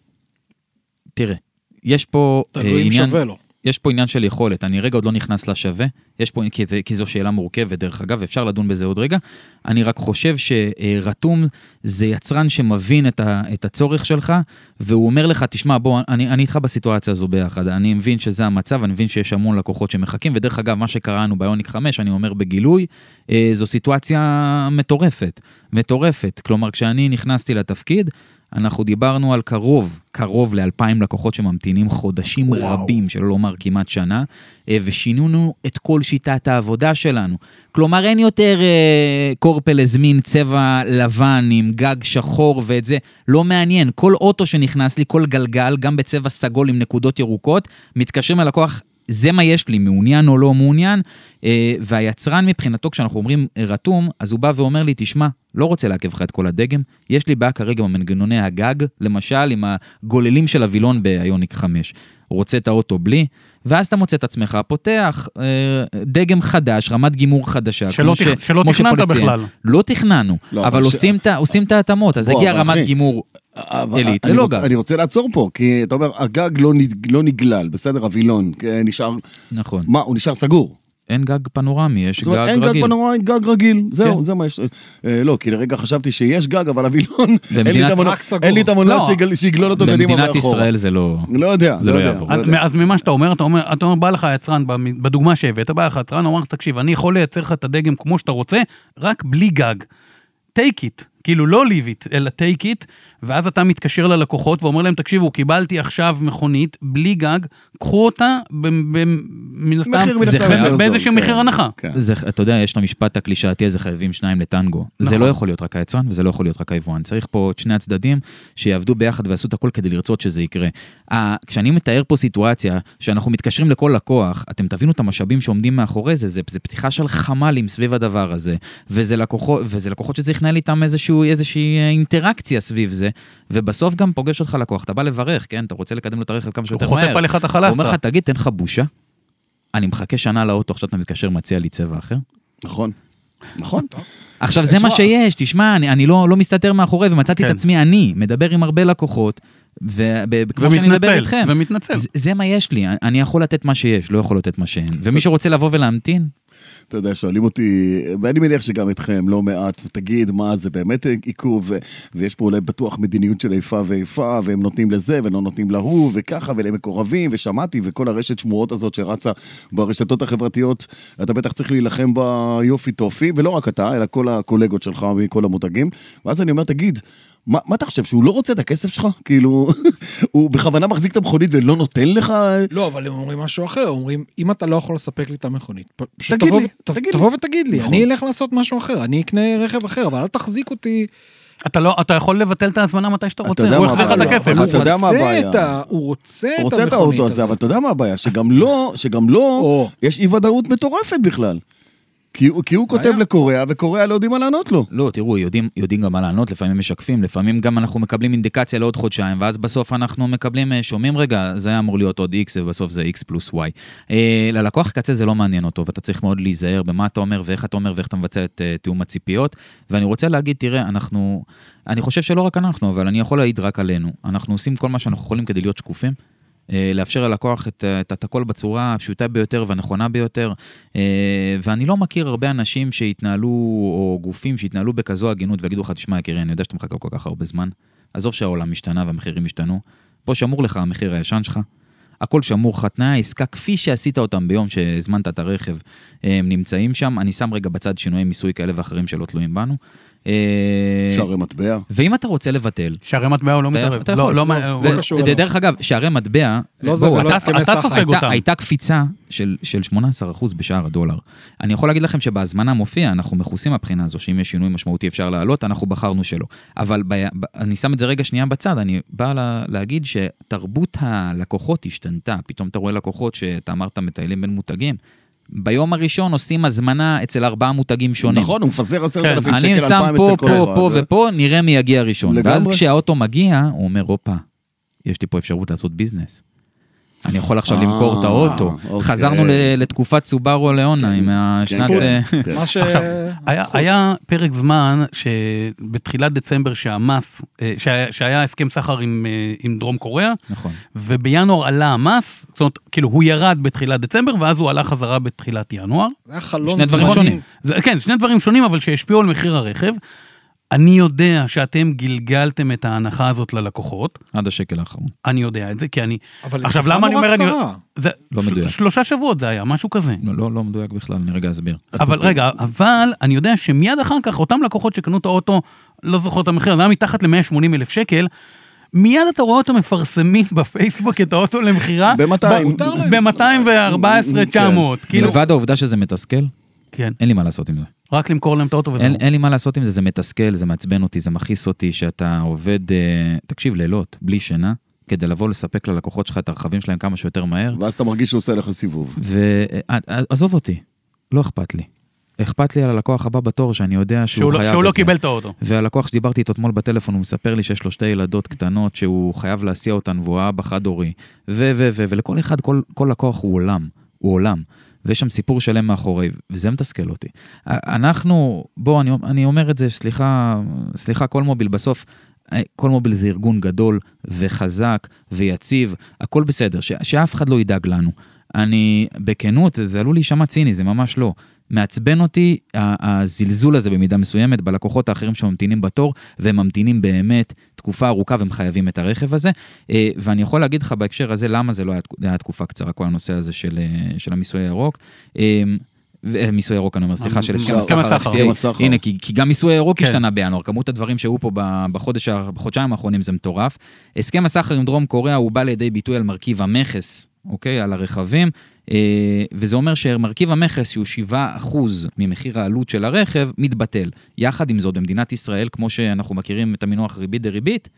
תראה, יש פה אה, תלוי אם עניין... שווה לו. יש פה עניין של יכולת, אני רגע עוד לא נכנס לשווה, יש פה, כי, זה, כי זו שאלה מורכבת דרך אגב, אפשר לדון בזה עוד רגע. אני רק חושב שרתום זה יצרן שמבין את, ה, את הצורך שלך, והוא אומר לך, תשמע, בוא, אני, אני איתך בסיטואציה הזו ביחד, אני מבין שזה המצב, אני מבין שיש המון לקוחות שמחכים, ודרך אגב, מה שקראנו ביוניק 5, אני אומר בגילוי, אה, זו סיטואציה מטורפת, מטורפת. כלומר, כשאני נכנסתי לתפקיד, אנחנו דיברנו על קרוב, קרוב לאלפיים לקוחות שממתינים חודשים וואו. רבים, שלא לומר כמעט שנה, אה, ושינינו את כל שיטת העבודה שלנו. כלומר, אין יותר אה, קורפל הזמין צבע לבן עם גג שחור ואת זה, לא מעניין. כל אוטו שנכנס לי, כל גלגל, גם בצבע סגול עם נקודות ירוקות, מתקשרים ללקוח, זה מה יש לי, מעוניין או לא מעוניין, אה, והיצרן מבחינתו, כשאנחנו אומרים רתום, אז הוא בא ואומר לי, תשמע, לא רוצה לעכב לך את כל הדגם, יש לי בעיה כרגע במנגנוני הגג, למשל עם הגוללים של הווילון באיוניק 5. הוא רוצה את האוטו בלי, ואז אתה מוצא את עצמך פותח אה, דגם חדש, רמת גימור חדשה. שלא תכ- שלא תכננת. בכלל. לא תכננו, לא, אבל אבל ש- עושים את ההתאמות, אז בוא, הגיע אבל רמת אחי, גימור עילית, אני ללא רוצה- גג. אני רוצה לעצור פה, כי אתה אומר, הגג לא לא נגלל, בסדר, הווילון, כן, נשאר, נכון. מה, הוא נשאר סגור. אין גג פנורמי, יש זאת אומרת, גג אין גג רגיל. פנורמי, גג רגיל, זהו, כן. זה מה יש. אה, לא, כי לרגע חשבתי שיש גג, אבל הווילון, אין לי במדינת- את המנוע לא. שיגל- שיגלול אותו קדימה במדינת ואחורה. ישראל זה לא... לא יודע, זה לא לא יודע. יעבור. לא אז, ממה שאתה אומר, אתה אומר, אתה אומר, בא לך היצרן, בדוגמה שהבאת, בא לך היצרן, אומר לך, תקשיב, אני יכול לייצר לך את הדגם כמו שאתה רוצה, רק בלי גג. take it, כאילו לא leave it, אלא take it, ואז אתה מתקשר ללקוחות ואומר להם, תקשיבו, קיבלתי עכשיו מכונית בלי גג, קחו אותה מן הסתם, באיזשהו כן, מחיר הנחה. כן. אתה יודע, יש את המשפט הקלישאתי הזה, חייבים שניים לטנגו. זה נכון. לא יכול להיות רק היצרן וזה לא יכול להיות רק היבואן. צריך פה את שני הצדדים שיעבדו ביחד ויעשו את הכל כדי לרצות שזה יקרה. כשאני מתאר פה סיטואציה שאנחנו מתקשרים לכל לקוח, אתם תבינו את המשאבים שעומדים מאחורי זה, זה, פתיחה של חמ"לים סביב הדבר הזה, וזה לקוחות, וזה לקוחות שצריך לנהל איתם איזושהי אה, אינטראקציה סביב זה, ובסוף גם פוגש אותך לקוח, אתה בא לברך, כן? אתה רוצה לקדם לו את הרכב כמה הוא שיותר מהר. חוטף עליך את הוא אומר לך. תגיד, תן לך בושה? אני מחכה שנה לאוטו, עכשיו אתה מתקשר, מציע לי צבע אחר? נכון. נכון. עכשיו, זה מה. שיש, תשמע, אני, אני לא, לא מסתתר מאחורי, ומצאתי כן. את עצמי אני, מדבר עם הרבה לקוחות, וכמו שאני מדבר איתכם, ומתנצל. זה, זה מה יש לי, אני יכול לתת מה שיש, לא יכול לתת מה שאין. ומי שרוצה לבוא ולהמתין, אתה יודע, שואלים אותי, ואני מניח שגם אתכם, לא מעט, ותגיד, מה, זה באמת עיכוב, ויש פה אולי בטוח מדיניות של איפה ואיפה, והם נותנים לזה ולא נותנים להוא, וככה, ולהם מקורבים, ושמעתי, וכל הרשת שמועות הזאת שרצה ברשתות החברתיות, אתה בטח צריך להילחם בה יופי טופי, ולא רק אתה, אלא כל הקולגות שלך מכל המותגים. ואז אני אומר, תגיד, מה, מה אתה חושב, שהוא לא רוצה את הכסף שלך? כאילו, הוא בכוונה מחזיק את המכונית ולא נותן לך? לא, אבל הם אומרים משהו אחר, אומרים, אם אתה לא יכול לספק לי את המכונית, פשוט תגיד תבוא לי, ת- תגיד לי. תבוא ותגיד לי, נכון. אני אלך לעשות משהו אחר, אני אקנה רכב אחר, אבל אל תחזיק אותי. אתה לא, אתה יכול לבטל את ההזמנה מתי שאתה רוצה, הוא מה יחזיר לך את הכסף. הוא אתה יודע מה רוצה הבעיה? את ה- הוא רוצה הוא את רוצה את המכונית האוטו הזה, הזאת. אבל אתה יודע מה הבעיה? שגם לא, שגם לא. יש אי ודאות מטורפת בכלל. כי כי הוא כותב. לקוריאה, וקוריאה לא יודעים מה לענות לו. לא, תראו, יודעים, יודעים גם מה לענות, לפעמים משקפים, לפעמים גם אנחנו מקבלים אינדיקציה לעוד חודשיים, ואז בסוף אנחנו מקבלים, אה, שומעים רגע, זה היה אמור להיות עוד X, ובסוף זה X פלוס Y. אה, ללקוח קצה זה לא מעניין אותו, ואתה צריך מאוד להיזהר במה אתה אומר, ואיך אתה אומר, ואיך אתה מבצע את אה, תיאום הציפיות. ואני רוצה להגיד, תראה, אנחנו, אני חושב שלא רק אנחנו, אבל אני יכול להעיד רק עלינו. אנחנו עושים כל מה שאנחנו יכולים כדי להיות שקופים. אה, לאפשר ללקוח את, את, את הכל בצורה הפשוטה ביותר והנכונה ביותר. אה, ואני לא מכיר הרבה אנשים שהתנהלו, או גופים שהתנהלו בכזו הגינות ויגידו לך, תשמע, יקירי, אני יודע שאתה מחכה כל כך הרבה זמן. עזוב שהעולם השתנה והמחירים השתנו. פה שמור לך המחיר הישן שלך. הכל שמור לך, תנאי העסקה כפי שעשית אותם ביום שהזמנת את הרכב, אה, הם נמצאים שם. אני שם רגע בצד שינויי מיסוי כאלה ואחרים שלא תלויים בנו. אה, שערי מטבע. ואם אתה רוצה לבטל, שערי מטבע הוא לא מתערב. אתה לא, יכול. לא, לא, לא קשור אליו. ודרך אגב, שערי מטבע, לא זה אתה- הסכמי סחר. הייתה, קפיצה של, של 18% בשער הדולר. אני יכול להגיד לכם שבהזמנה מופיע, אנחנו מכוסים מהבחינה הזו, שאם יש שינוי משמעותי אפשר לעלות, אנחנו בחרנו שלא. אבל אני שם את זה רגע שנייה בצד, אני בא לה, להגיד שתרבות הלקוחות השתנתה. פתאום אתה רואה לקוחות שאתה אמרת מטיילים בין מותגים. ביום הראשון עושים הזמנה אצל ארבעה מותגים שונים. נכון, הוא מפזר עשרת אלפים כן, אני שקל, שם אלפיים פה, אצל כל פה, אחד. פה ופה, נראה מי יגיע ראשון. לגמרי. ואז כשהאוטו מגיע, הוא אומר, הופה, יש לי פה אפשרות לעשות ביזנס. אני יכול עכשיו אה, למכור את האוטו. אוקיי. חזרנו לתקופת סובארו ליאונה עם השנת... כן, אה, כן. מה ש... עכשיו, היה, פרק זמן שבתחילת דצמבר שהמס, אה, שהיה, הסכם סחר עם, אה, עם דרום קוריאה, נכון. ובינואר עלה המס, זאת אומרת, כאילו הוא ירד בתחילת דצמבר, ואז הוא עלה חזרה בתחילת ינואר. זה היה חלון שני דברים זמנים. שונים. כן, שני דברים שונים, אבל שהשפיעו על מחיר הרכב. אני יודע שאתם גלגלתם את ההנחה הזאת ללקוחות, עד השקל האחרון. אני יודע את זה, כי אני... אבל עכשיו, תקופה למה אני נורא אומר... אני- קצרה. זה, לא של- מדויק. שלושה שבועות זה היה, משהו כזה. לא, לא, לא מדויק בכלל, אני רגע אסביר. אבל רגע, אבל אני יודע שמיד אחר כך, אותם לקוחות שקנו את האוטו, לא זוכר את המחיר, זה היה מתחת ל-180 אלף שקל, מיד אתה רואה אותם מפרסמים בפייסבוק את האוטו למכירה. ב-200. מותר להם. ב-214,900. כאילו, מלבד העובדה שזה מתסכל, כן, אין לי מה לעשות עם זה. רק למכור להם את האוטו וזהו. אין, אין לי מה לעשות עם זה, זה מתסכל, זה מעצבן אותי, זה מכעיס אותי, שאתה עובד, אה, תקשיב, לילות, בלי שינה, כדי לבוא לספק ללקוחות שלך את הרכבים שלהם כמה שיותר מהר, ואז אתה מרגיש שהוא עושה לך סיבוב. ועזוב אותי, לא אכפת לי. אכפת לי על הלקוח הבא בתור, שאני יודע שהוא, שהוא לא- חייב שהוא את לא זה. קיבל את האוטו. והלקוח שדיברתי איתו אתמול בטלפון, הוא מספר לי שיש לו שתי ילדות קטנות שהוא חייב להסיע אותן והוא אבא חד-הורי. ו, ו, ו, ולכל אחד, כל, כל לקוח הוא עולם, הוא עולם. ויש שם סיפור שלם מאחורי, וזה מתסכל אותי. אנחנו, בוא, אני, אני אומר את זה, סליחה, סליחה, כל מוביל, בסוף, אה, כל מוביל זה ארגון גדול וחזק ויציב, הכל בסדר, ש, שאף אחד לא ידאג לנו. אני, בכנות, זה עלול להישמע ציני, זה ממש לא. מעצבן אותי הזלזול הזה במידה מסוימת בלקוחות האחרים שממתינים בתור, והם ממתינים באמת תקופה ארוכה והם חייבים את הרכב הזה. אה, ואני יכול להגיד לך בהקשר הזה למה זה לא היה, תק- היה תקופה קצרה, כל הנושא הזה של, אה, של המיסוי הירוק. ו- אה, מיסוי הירוק, אני אומר, סליחה, של הסכם הסחר. הנה, כי, כי גם מיסוי הירוק כן. השתנה בינואר, כמות הדברים שהיו פה בחודשיים האחרונים זה מטורף. הסכם הסחר עם דרום קוריאה הוא בא לידי ביטוי על מרכיב המכס, אוקיי? על הרכבים, אה, וזה אומר שמרכיב המכס, שהוא 7% ממחיר העלות של הרכב, מתבטל. יחד עם זאת, במדינת ישראל, כמו שאנחנו מכירים את המינוח ריבית דריבית,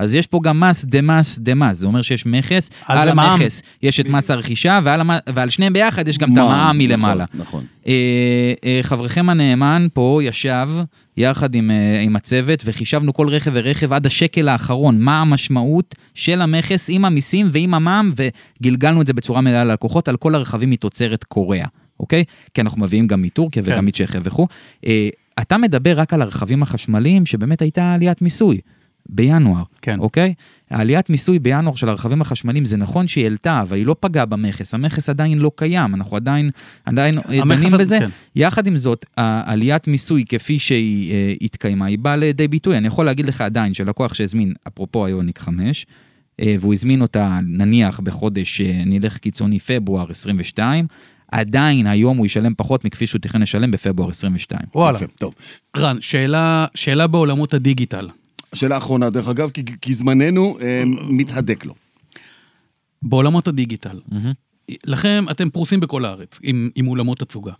אז יש פה גם מס דה מס דה מס, זה אומר שיש מכס, על זה מע"מ. המכס יש את מס הרכישה, ועל, המ... ועל שניהם ביחד יש גם את המע"מ מלמעלה. נכון, נכון. אה, אה, חברכם הנאמן פה ישב יחד עם, אה, עם הצוות וחישבנו כל רכב ורכב עד השקל האחרון, מה המשמעות של המכס עם המיסים ועם המע"מ, וגלגלנו את זה בצורה מלאה ללקוחות על כל הרכבים מתוצרת קוריאה, אוקיי? כי אנחנו מביאים גם מטורקיה כן. וגם מצ'כיה וכו'. אה, אתה מדבר רק על הרכבים החשמליים, שבאמת הייתה עליית מיסוי. בינואר, כן. אוקיי? העליית מיסוי בינואר של הרכבים החשמליים, זה נכון שהיא העלתה, אבל היא לא פגעה במכס. המכס עדיין לא קיים, אנחנו עדיין, עדיין דנים בזה. כן. יחד עם זאת, העליית מיסוי כפי שהיא אה, התקיימה, היא באה לידי ביטוי. אני יכול להגיד לך עדיין שלקוח שהזמין, אפרופו היוניק 5, אה, והוא הזמין אותה נניח בחודש, אה, נלך קיצוני, פברואר 22, עדיין היום הוא ישלם פחות מכפי שהוא תכנן לשלם בפברואר 22. וואלה. טוב. רן, שאלה, שאלה בעולמות הדיגיטל. שאלה אחרונה, דרך אגב, כי, כי זמננו אה, מתהדק לו. בעולמות הדיגיטל, מהמם. לכם, אתם פרוסים בכל הארץ עם, עם אולמות תצוגה.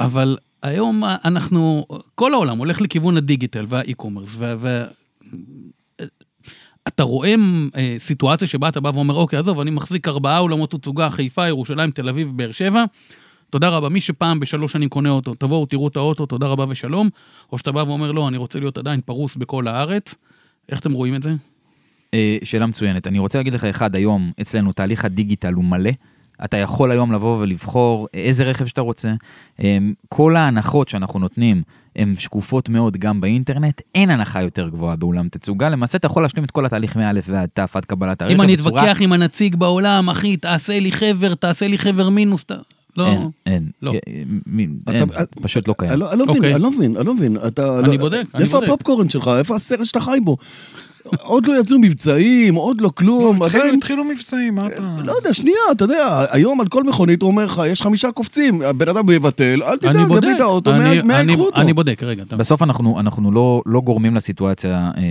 אבל היום אנחנו, כל העולם הולך לכיוון הדיגיטל והאי-קומרס, ו... ו... אתה רואה אה, סיטואציה שבה אתה בא ואומר, אוקיי, עזוב, אני מחזיק ארבעה אולמות תצוגה, חיפה, ירושלים, תל אביב, באר שבע, תודה רבה. מי שפעם בשלוש שנים קונה אוטו, תבואו, תראו את האוטו, תודה רבה ושלום. או שאתה בא ואומר, לא, אני רוצה להיות עדיין פרוס בכל הארץ. איך אתם רואים את זה? אה, שאלה מצוינת. אני רוצה להגיד לך, אחד, היום אצלנו תהליך הדיגיטל הוא מלא. אתה יכול היום לבוא ולבחור איזה רכב שאתה רוצה. אה, כל ההנחות שאנחנו נותנים הן שקופות מאוד גם באינטרנט, אין הנחה יותר גבוהה באולם תצוגה. למעשה אתה יכול להשלים את כל התהליך מא' ועד ת' עד קבלת הרכב. אם אני בצורה- אתווכח עם הנציג בעולם, אחי, תעשה לי חבר, תעשה לי חבר מינוס, ת... לא. אין, אין. לא. אה, אין, אתה- פשוט לא קיים. אני לא אני לא מבין, אוקיי. אני לא מבין, אני לא מבין. אני לא- בודק, אני איפה בודק. הפופקורן שלך? איפה הסרט שאתה חי בו? עוד לא יצאו מבצעים, עוד לא כלום, התחילו- עדיין... התחילו מבצעים, מה אתה... לא יודע, שנייה, אתה יודע, היום על כל מכונית הוא אומר לך, יש חמישה קופצים, הבן אדם יבטל, אל תדאג. יביא את האוטו, מה- ייקחו אותו? אני בודק, רגע. בסוף אנחנו, אנחנו לא, לא גורמים לסיטואציה אה,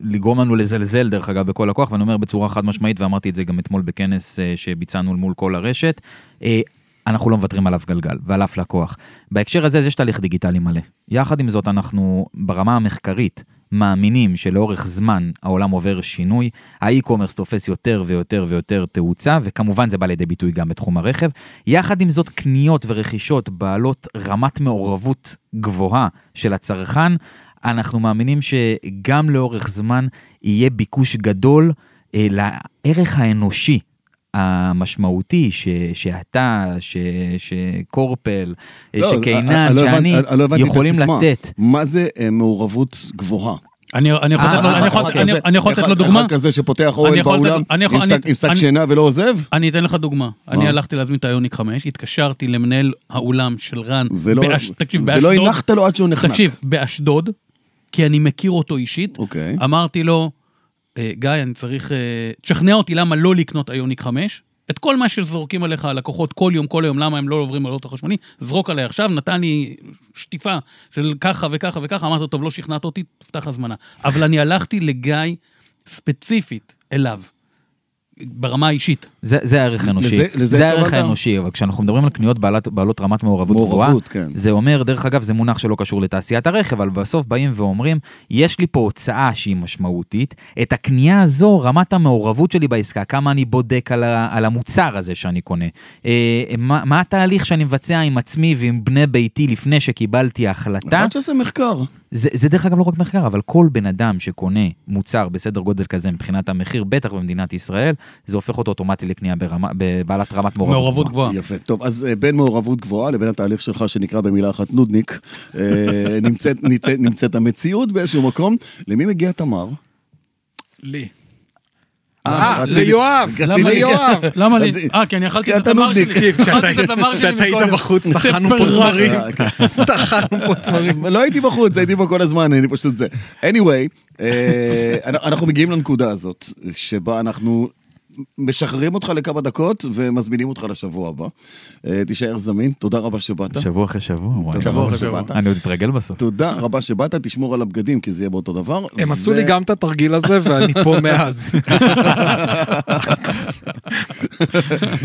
לגרום לנו לזלזל, דרך אגב, בכל הכוח, ואני אומר בצורה חד משמעית, ואמרתי את זה גם אתמול בכנס אה, שביצענו מול כל הרשת, אה, אנחנו לא מוותרים על אף גלגל ועל אף לקוח. בהקשר הזה, יש תהליך דיגיטלי מלא. יחד עם זאת, אנחנו ברמה המחקרית מאמינים שלאורך זמן העולם עובר שינוי, האי-קומרס תופס יותר ויותר ויותר תאוצה, וכמובן זה בא לידי ביטוי גם בתחום הרכב. יחד עם זאת, קניות ורכישות בעלות רמת מעורבות גבוהה של הצרכן, אנחנו מאמינים שגם לאורך זמן יהיה ביקוש גדול אה, לערך האנושי. המשמעותי ש, שאתה, ש, שקורפל, אה, לא, שקינן, אני לא שאני, לא יכולים. לתת. מה זה אה, מעורבות גבוהה? אני אני יכול לתת לו- דוגמה? אחד כזה שפותח אוהל באולם עם אני- שק- שינה ולא עוזב? אני אתן לך דוגמה. אני? הלכתי להזמין את היוניק 5, התקשרתי למנהל האולם של רן, ולא הנחת לו עד שהוא נחנק. תקשיב, באשדוד, כי אני מכיר אותו אישית, אוקיי. אמרתי לו, "אה, גיא, אני צריך... אה, תשכנע אותי למה לא לקנות היוניק 5. את כל מה שזורקים עליך הלקוחות כל יום, כל היום, למה הם לא עוברים על אוטו חשמלי, זרוק עליי עכשיו, נתן לי שטיפה של ככה וככה וככה, אמרתי לו, טוב, לא שכנעת אותי, תפתח הזמנה. אבל אני הלכתי לגיא ספציפית אליו, ברמה האישית. זה, זה הערך האנושי. לזה- לזה זה הערך? האנושי, אבל כשאנחנו מדברים על קניות בעלת, בעלות רמת מעורבות, מעורבות, גבוהה, כן. זה אומר, דרך אגב, זה מונח שלא קשור לתעשיית הרכב, אבל בסוף באים ואומרים, יש לי פה הוצאה שהיא משמעותית, את הקנייה הזו, רמת המעורבות שלי בעסקה, כמה אני בודק על, ה, על המוצר הזה שאני קונה, אה, מה, מה התהליך שאני מבצע עם עצמי ועם בני ביתי לפני שקיבלתי החלטה, אחד שעושה מחקר. זה, זה דרך אגב לא רק מחקר, אבל כל בן אדם שקונה מוצר בסדר גודל כזה מבחינת המחיר, בטח במדינת ישראל, זה הופך אותו אוטומטי לקנייה ברמה, בבעלת רמת מעורבות. מעורבות גבוהה. גבוהה. יפה. טוב, אז אה, בין מעורבות גבוהה לבין התהליך שלך שנקרא במילה אחת נודניק, אה, נמצאת- נמצאת- נמצאת המציאות באיזשהו מקום. למי מגיע תמר? לי. אה, אה, ליואב, למה ליואב? למה לי? אה, כי אני אכלתי את התמר. שלי. תקשיב, כשאתה- היית. בחוץ, טחנו פה. תמרים. אה, טחנו פה תמרים. לא הייתי בחוץ, הייתי פה כל הזמן, אני פשוט זה. anyway, אה, אנחנו מגיעים לנקודה הזאת, שבה אנחנו משחררים אותך לכמה דקות ומזמינים אותך לשבוע הבא. אה, תישאר זמין, תודה רבה שבאת. שבוע אחרי שבוע, וואי. תודה שבוע רבה אחרי שבוע. שבאת. אני עוד אתרגל בסוף. תודה רבה שבאת, תשמור על הבגדים, כי זה יהיה באותו דבר. הם עשו לי גם את התרגיל הזה, ואני פה מאז.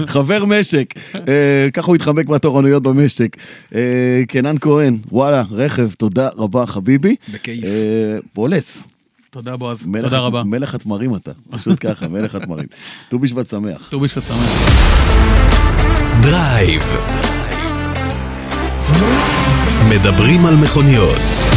חבר משק, אה, ככה הוא התחמק מהתורנויות במשק. אה, קנן כהן, וואלה, רכב, תודה רבה חביבי. בכיף. פולס, תודה, בועז. מלך תודה רבה. מלך התמרים אתה, פשוט ככה, מלך התמרים. ט"ו בשבט שמח. ט"ו בשבט שמח. דרייב. מדברים על מכוניות.